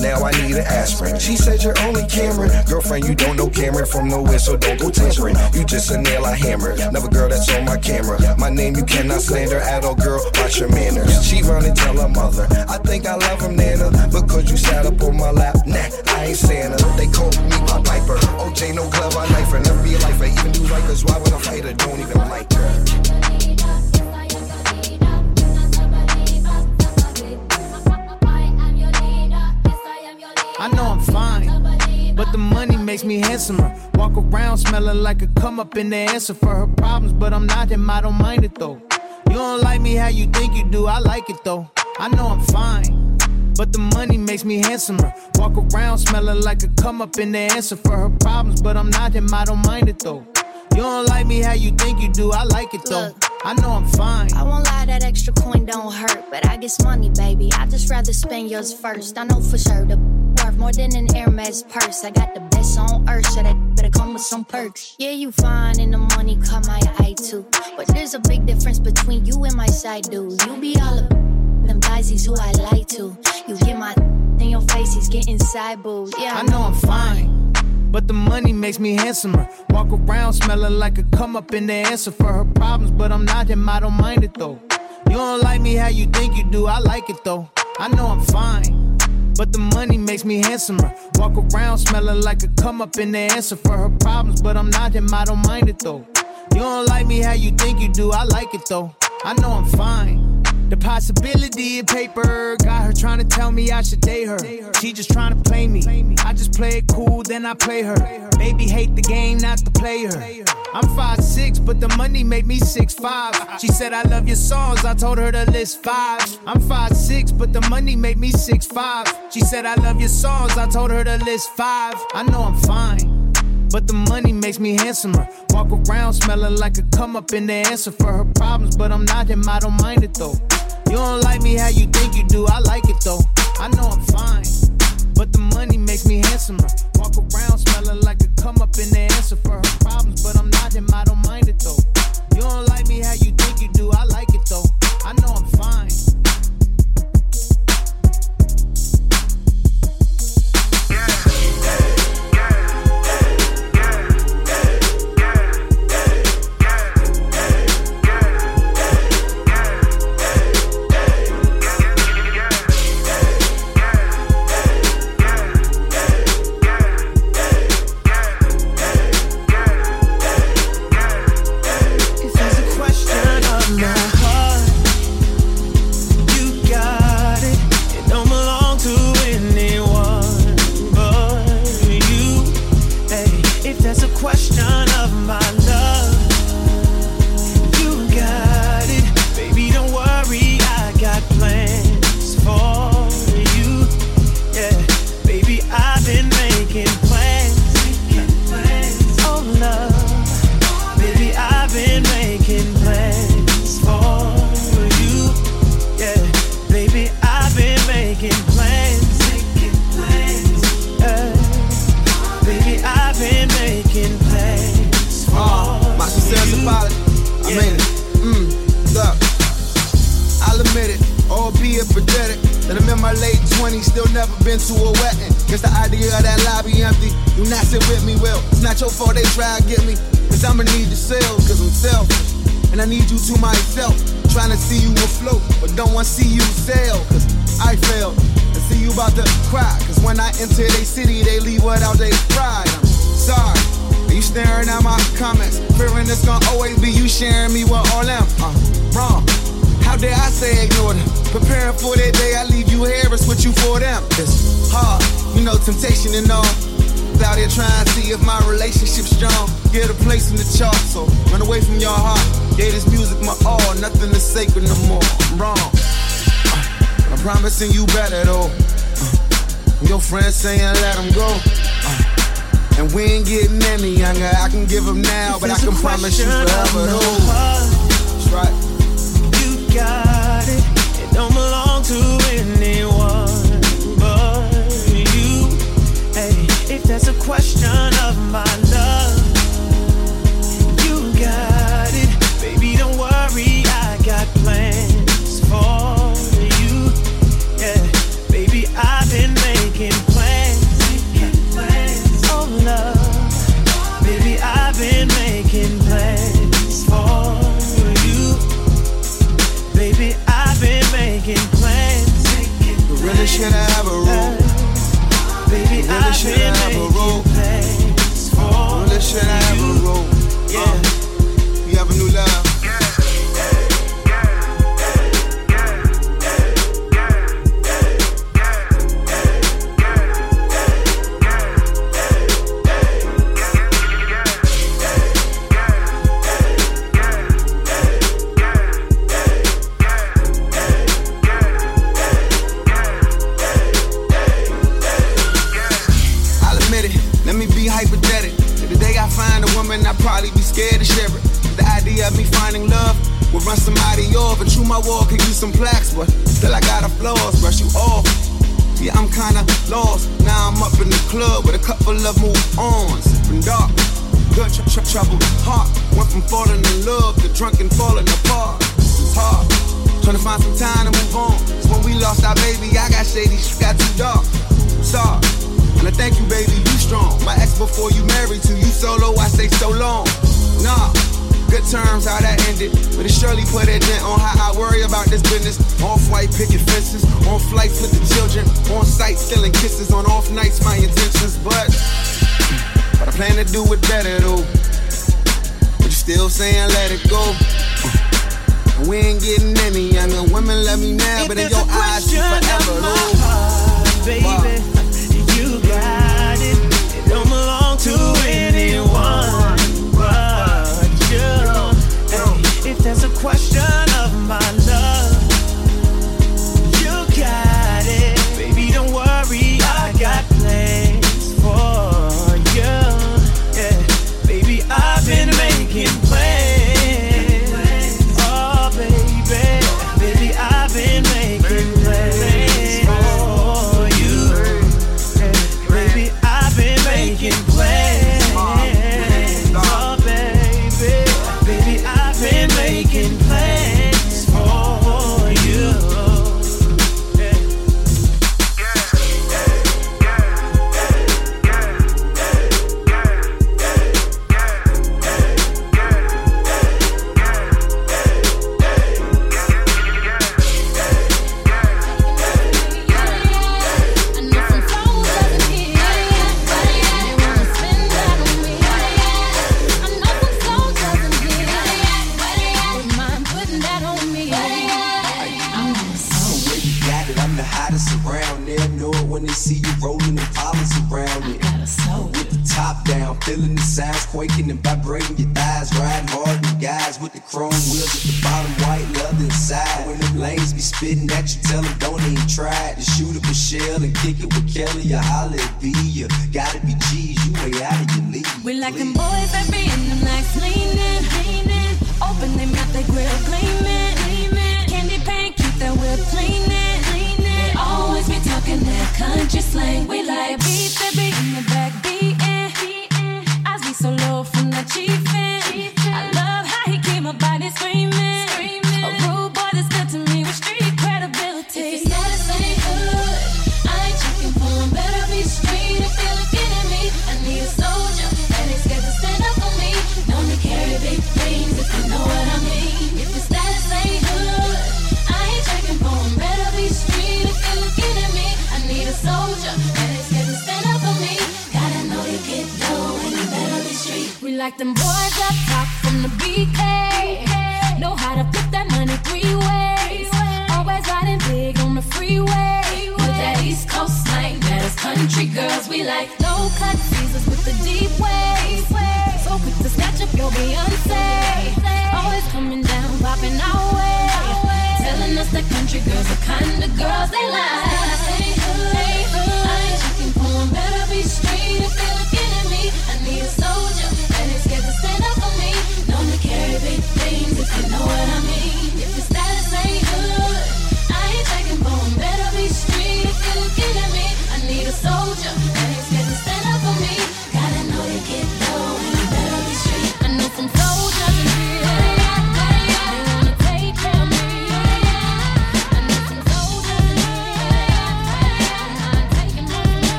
Now I need an aspirin. She said you're only Cameron. Girlfriend, you don't know Cameron from nowhere, so don't go tampering. You just a nail I hammer. Never girl that's on my camera. My name you cannot slander at all, girl. Watch your manners. She run and tell her mother. I think I love him, Nana. Because you sat up on my lap. Nah, I ain't Santa. They call me my piper. OJ, no glove, I knife her. Never be a lifer. Even do cause why would I fight her? Don't even like her.
I know I'm fine, but the money makes me handsomer. Walk around smelling like a come up in the answer for her problems, but I'm not him, I don't mind it though. You don't like me how you think you do, I like it though. I know I'm fine, but the money makes me handsomer. Walk around smelling like a come up in the answer for her problems, but I'm not him, I don't mind it though. You don't like me how you think you do, I like it though. I know I'm fine.
I won't lie, that extra coin don't hurt, but I get money, baby. I just rather spend yours first. I know for sure the worth more than an Hermes purse. I got the best on earth, so that better come with some perks. Yeah, you fine and the money caught my eye too, but there's a big difference between you and my side dude. You be all of them guys, who I like to. You get my in your face, he's getting side booed. Yeah,
I know I'm fine. But the money makes me handsomer. Walk around smelling like a come up in the answer for her problems, but I'm not him, I don't mind it though. You don't like me how you think you do, I like it though. I know I'm fine. But the money makes me handsomer. Walk around smelling like a come up in the answer for her problems, but I'm not him, I don't mind it though. You don't like me how you think you do, I like it though. I know I'm fine. The possibility of paper got her trying to tell me I should date her. She just trying to play me. I just play it cool, then I play her. Baby hate the game, not the player. I'm 5'6, but the money made me 6'5. She said, I love your songs, I told her to list five. I'm 5'6, but the money made me 6'5. She said, I love your songs, I told her to list five. I know I'm fine. But the money makes me handsomer. Walk around smelling like a come up in the answer for her problems, but I'm not him, I don't mind it though. You don't like me how you think you do, I like it though. I know I'm fine.
But the money makes me handsomer. Walk around smelling like a come up in the answer for her problems. But I'm not him, I don't mind it though. You don't like me how you think you do, I like it though. I know I'm fine.
Uh, your friends saying let them go. Uh, and we ain't getting any younger. I can give them now, but I can promise you forever though. That's right.
You got it. It don't belong to anyone but you. Hey, if there's a question of my love, Baby,
drunk and falling apart. It's hard. Trying to find some time to move on. when we lost our baby, I got shady, she got too dark. Sorry. And I thank you, baby, you strong. My ex before you married to you solo, I say so long. Nah, good terms how that ended. But it surely put a dent on how I worry about this business. Off white picket fences, on flights with the children, on site stealing kisses, on off nights my intentions. But, but I plan to do it better though. Still saying let it go. And we ain't getting any younger. Women love me now, but in
If
your eyes, you
question
forever
of my heart, baby, you got it. It don't belong to anyone but you. Hey, if there's a question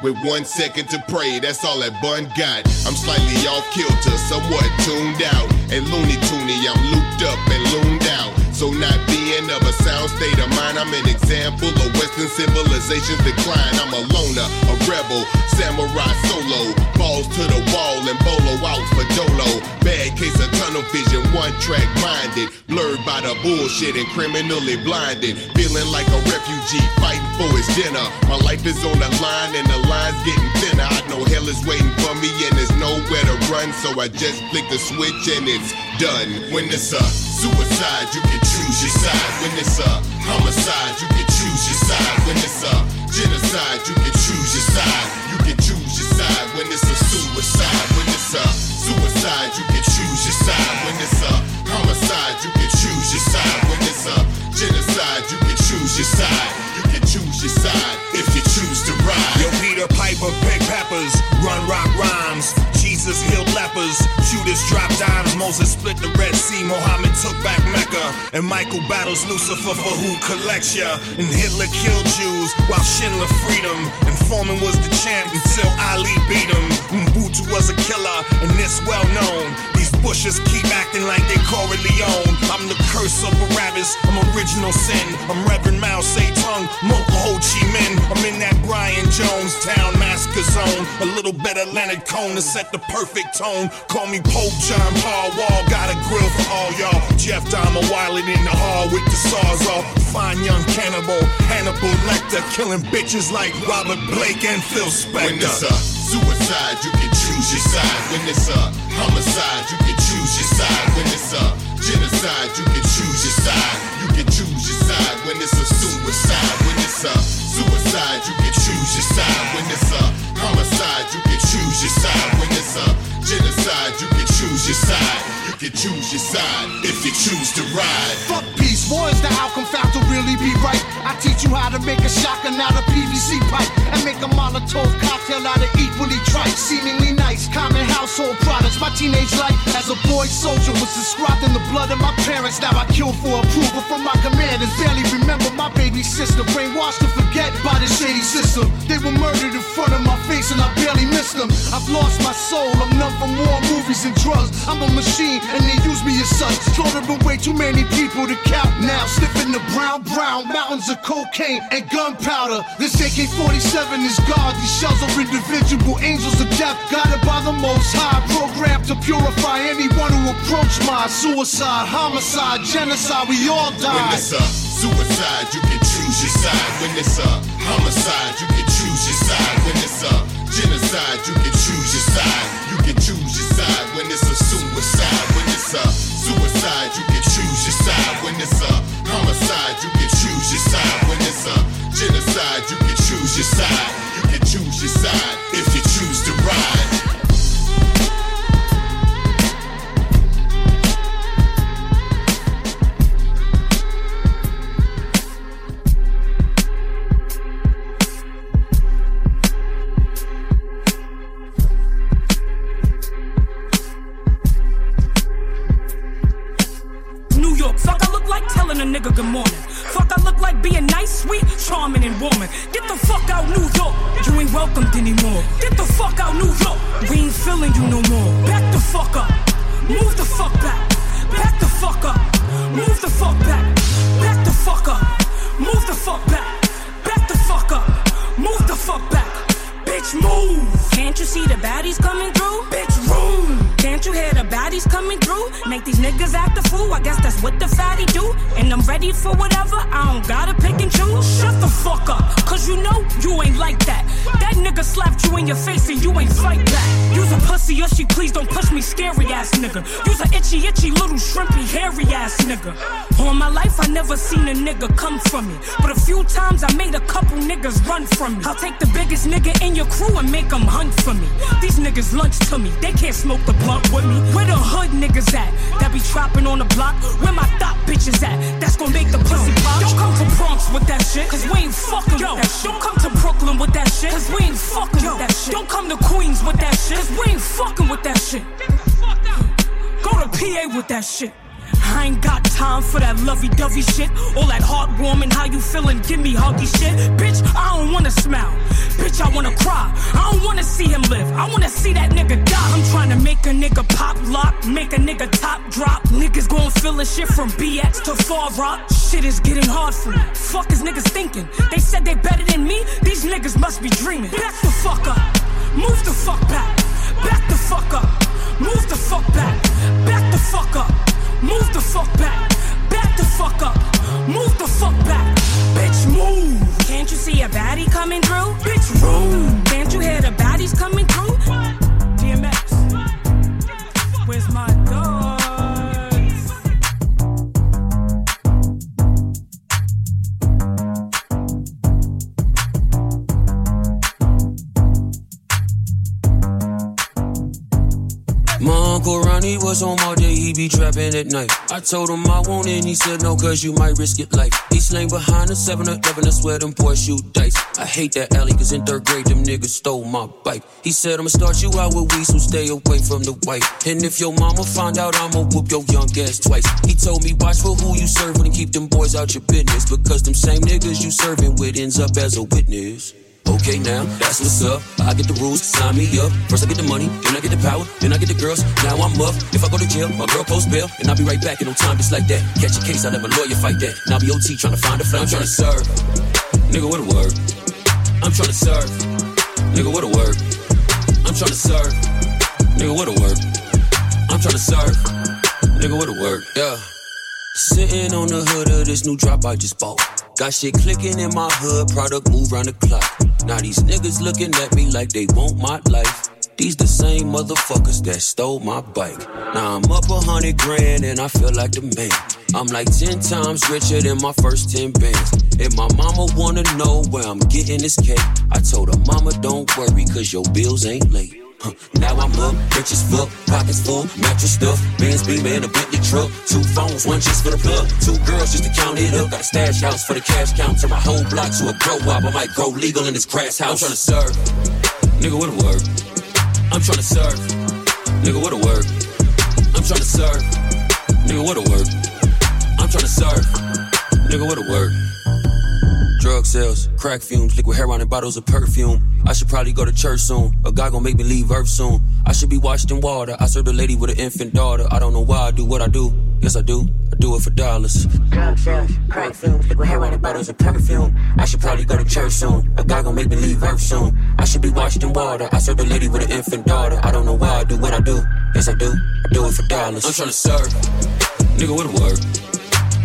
With
one second to pray, that's all that bun got. I'm slightly off kilter, somewhat tuned out. And loony toony, I'm looped up and looned out. So not being of a sound state of mind, I'm an example of Western civilization's decline. I'm a loner, a rebel, samurai solo. Balls to the wall and bolo out for dolo. Bad case of tunnel vision, one track minded. Blurred by the bullshit and criminally blinded. Feeling like a refugee fighting for his dinner. My life is on the line and the line's getting thinner. I know hell is waiting for me and there's nowhere to run. So I just flick the switch and it's done. When it's a suicide, you can choose your side. When it's a homicide, you can choose your side. When it's a genocide, you can choose your side. You can choose your side. When it's a suicide, when it's a suicide, you can choose your side. When it's a homicide, you can choose your side. When it's a genocide, you can choose your side.
Rhymes. Jesus healed lepers, Judas dropped dimes, Moses split the Red Sea, Mohammed took back Mecca, and Michael battles Lucifer for who collects ya. And Hitler killed Jews while Schindler freedom. and Foreman was the champ until Ali beat him. Mobutu was a killer, and this well known. These bushes keep acting like they Corleone. I'm the curse of Barabbas, I'm original sin. I'm Reverend Mao Zedong, Mocha Ho Chi Minh. I'm in that Brian Jonestown Massacre zone. A little better Leonard Cohen to set the perfect tone. Call me Pope John Paul Wall, got a grill for all y'all. Jeff Dahmer wildin' in the hall with the saws off. Fine young cannibal, Hannibal Lecter, killing bitches like Robert Blake and Phil Spector.
When it's a suicide, you can choose your side. When it's a homicide, you can choose your side. When it's a genocide, you can choose your side. You can choose your side. When it's a suicide, when it's a suicide, you can choose your side. When it's a homicide, you can choose your side. When it's a genocide, you your side. You can choose your side if you choose to ride.
Fuck war is the outcome, fact to really be right. I teach you how to make a shotgun out of PVC pipe and make a Molotov cocktail out of equally trite, seemingly nice, common household products. My teenage life as a boy soldier was inscribed in the blood of my parents. Now I kill for approval from my commanders. Barely remember my baby sister, brainwashed to forget by the shady system. They were murdered in front of my face and I barely missed them. I've lost my soul, I'm numb from war, movies, and drugs. I'm a machine and they use
use me as such. Slaughtering way too many people to count now. Sniffing the brown, brown mountains of cocaine and gunpowder. This AK 47 is God. These shells are individual angels of death. Guided by the most high. Programmed to purify anyone who approach my suicide, homicide, genocide. We all die.
When it's a suicide, you can choose your side. When it's a homicide, you can choose your side. When it's a genocide, you can choose your side. You can choose your side when it's a suicide. It's a homicide, you can choose your side. When it's a genocide, you can choose your side. You can choose your side if you choose to ride.
Nigga good morning. Fuck, I look like being nice, sweet, charming, and warming. Get the fuck out, New York. You ain't welcomed anymore. Get the fuck out, New York. We ain't feeling you no more. Back the fuck up. Move the fuck back. Back the fuck up. Move the fuck back. Back the fuck up. Move the fuck back. Back the fuck up. Move the fuck back. Bitch, move. Can't you see the baddies coming through? Bitch, room. Can't you hear the baddies coming through? Make these niggas act a fool. I guess that's what the fatty do. And I'm ready for whatever. I don't gotta pick and choose. Shut the fuck up. Cause you know you ain't like that. That nigga slapped you in your face and you ain't fight back. Use a pussy or she please don't push me, scary ass nigga. Use a itchy, itchy little shrimpy, hairy ass nigga. All my life I never seen a nigga come from me. But a few times I made a couple niggas run from me. I'll take the biggest nigga in your crew and make them hunt for me. These niggas lunch to me, they can't smoke the blunt with me. Where the hood niggas at? That be trapping on the block? Where my thought bitches at? That's gonna make the pussy pop. Don't come to Bronx with that shit, cause we ain't fucking with that shit. Don't come to Brooklyn with that shit, cause we ain't fucking with that shit. Don't come to Queens with that shit, cause we ain't fucking with that shit. Go to PA with that shit. I ain't got time for that lovey dovey shit. All that heartwarming, how you feeling? Give me huggy shit. Bitch, I don't wanna smile. Bitch, I wanna cry. I don't wanna see him live. I wanna see that nigga die. I'm trying to make a nigga pop lock, make a nigga top drop. Niggas gon' feel the shit from BX to Far Rock. Shit is getting hard for me. Fuck is niggas thinking? They said they better than me. These niggas must be dreaming. Back the fuck up. Move the fuck back. Back the fuck up. Move the fuck back. Back the fuck up. Move the fuck back. Back the fuck up. Move the fuck back. Bitch, move. Can't you see a baddie coming through? Bitch, room. Can't you hear the baddies coming through? DMX. Where's my
uncle Ronnie was home all day, he be trapping at night. I told him I won't and he said no, cause you might risk your life. He slang behind a 7 Eleven, I swear them boys shoot dice. I hate that alley, cause in third grade, them niggas stole my bike. He said, I'ma start you out with weed, so stay away from the white. And if your mama find out, I'ma whoop your young ass twice. He told me, watch for who you serving and keep them boys out your business. Because them same niggas you serving with ends up as a witness. Okay, now that's what's up. I get the rules, sign me up. First I get the money, then I get the power, then I get the girls. Now I'm up. If I go to jail, my girl post bail, and I'll be right back in no time just like that. Catch a case, I let my lawyer fight that. Now be OT trying to find a flame. I'm trying to serve. Nigga, what a word. I'm trying to serve. Nigga, what a word. I'm trying to serve. Nigga, what a word. I'm trying to serve. Nigga, what a word. Yeah. Sitting on the hood of this new drop I just bought. Got shit clicking in my hood, product move round the clock. Now these niggas looking at me like they want my life. These the same motherfuckers that stole my bike. Now I'm up a hundred grand and I feel like the man. I'm like ten times richer than my first ten bands. And my mama wanna know where I'm getting this cake. I told her, mama, don't worry, cause your bills ain't late. Now I'm up, rich as fuck, pockets full, mattress stuff, Benz beam and a Bentley truck, two phones, one just for the plug, two girls just to count it up, got a stash house for the cash count, turn my whole block to a grow up, I might go legal in this grass house. I'm trying to serve, nigga, what a word. I'm trying to serve, nigga, what a word. I'm trying to serve, nigga, what a word. I'm trying to serve, nigga, what a word. Drug sales, crack fumes, liquid heroin and bottles of perfume. I should probably go to church soon. A guy gon' make me leave Earth soon. I should be washed in water. I serve a lady with an infant daughter. I don't know why I do what I do. Yes, I do. I do it for dollars.
Drug sales, crack fumes, liquid hair running bottles of perfume.
I should probably go to church soon. A guy gon' make me leave Earth soon. I should be washed in water. I serve a lady with an infant daughter. I don't know why I do what I do. Yes, I do. I do it for dollars. I'm tryna serve. Nigga, what a word.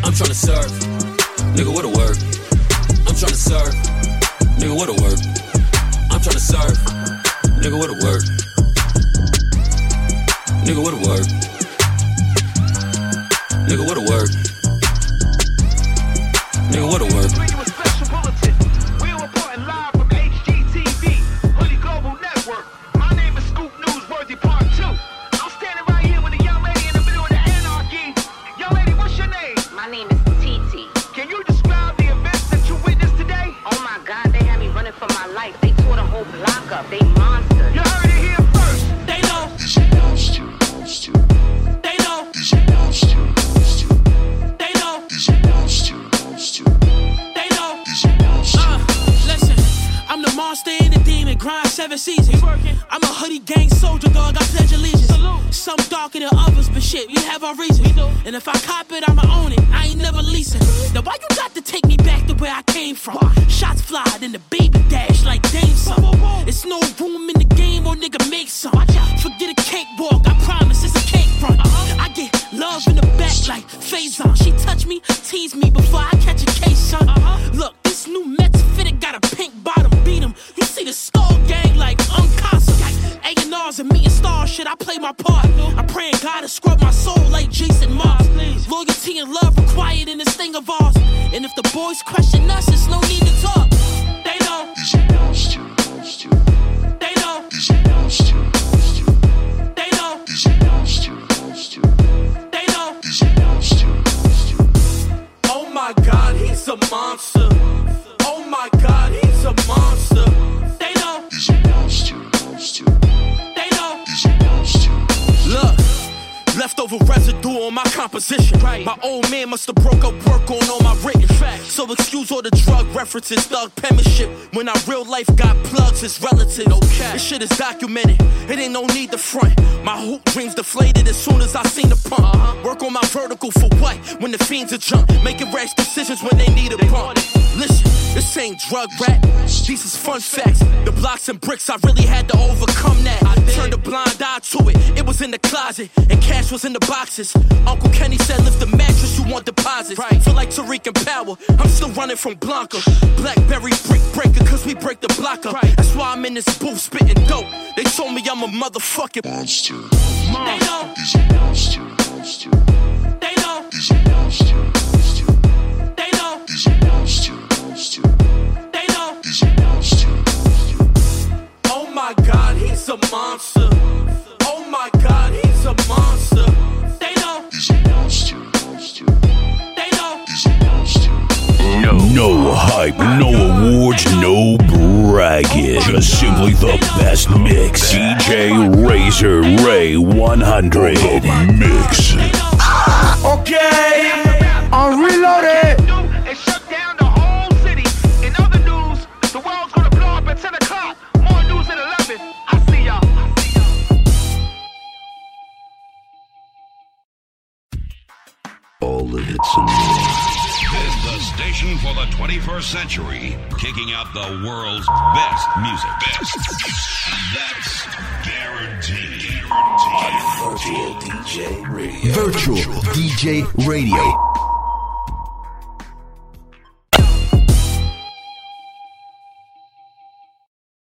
I'm tryna serve. Nigga, what a word. Serve. Nigga, what a word. I'm tryna serve. Nigga, what a word. Nigga, what a word. Nigga, what a word. Nigga, what a word.
For my life. They tore the whole block up. They monsters.
You heard it here first.
They know.
He's a monster, monster.
They know.
He's a monster, monster.
They know.
He's a monster, monster.
They know.
He's a monster.
Uh, listen, I'm the monster and the demon, grind seven seasons. I'm a hoodie gang soldier, dog. I pledge allegiance. Some darker than others, but shit, we have our reasons. And if I cop it, I'ma own it. I ain't never leasing. Now why you got to take me back to where I came from? Shots fly, then the baby dash like Dame some. It's no room in the game, or nigga make some. Forget a cakewalk, I promise it's a cake run. I get love in the back like Faizon. She touch me, tease me before I catch a case, son. Look, this new Mets fitted got a pink bottom, beat 'em. You A&Rs and me and stars, shit, I play my part. I pray in God to scrub my soul like Jason Mars. Loyalty and love required in this thing of ours. And if the boys question us, it's no need to talk. They know.
He's a monster, monster.
They know.
He's a monster, monster.
They know.
He's a monster, monster.
They know.
He's a monster, monster.
Oh my god, he's a monster. Oh my god, he's a monster. Residue on my composition. My old man must have broke up work on all my written facts. So excuse all the drug references, thug penmanship. When our real life got plugs, it's relative. Okay. This shit is documented. It ain't no need to front. My hoop dreams deflated as soon as I seen the pump. Work on my vertical for what? When the fiends are jump. Making rash decisions when they need a pump. Listen, this ain't drug rap. These is fun facts. The blocks and bricks, I really had to overcome that. I Turned a blind eye to it. It was in the closet, and cash was in the boxes. Uncle Kenny said, lift the mattress, you want deposits. Feel like Tariq and Power. I'm still running from Blanca. Blackberry brick breaker, cause we break the blocker. up. That's why I'm in this booth spitting dope. They told me I'm a motherfucking
monster.
They know.
He's a monster, monster.
They know.
He's a monster, monster.
They know.
He's a monster, monster.
They know.
He's a monster, monster.
Oh my god, he's a monster. Oh my god, he's a monster.
No, no hype, no awards, no bragging. Just simply the best mix. DJ Razor Ray 100 The mix.
Okay, I'm reloaded.
And shut down the whole city. In other news, the world's gonna blow up at 10 o'clock. More news at 11. I see y'all.
All the hits and
Is the station for the 21st century, kicking out the world's best music. Best. That's guaranteed.
Virtual DJ Radio. Virtual DJ Radio.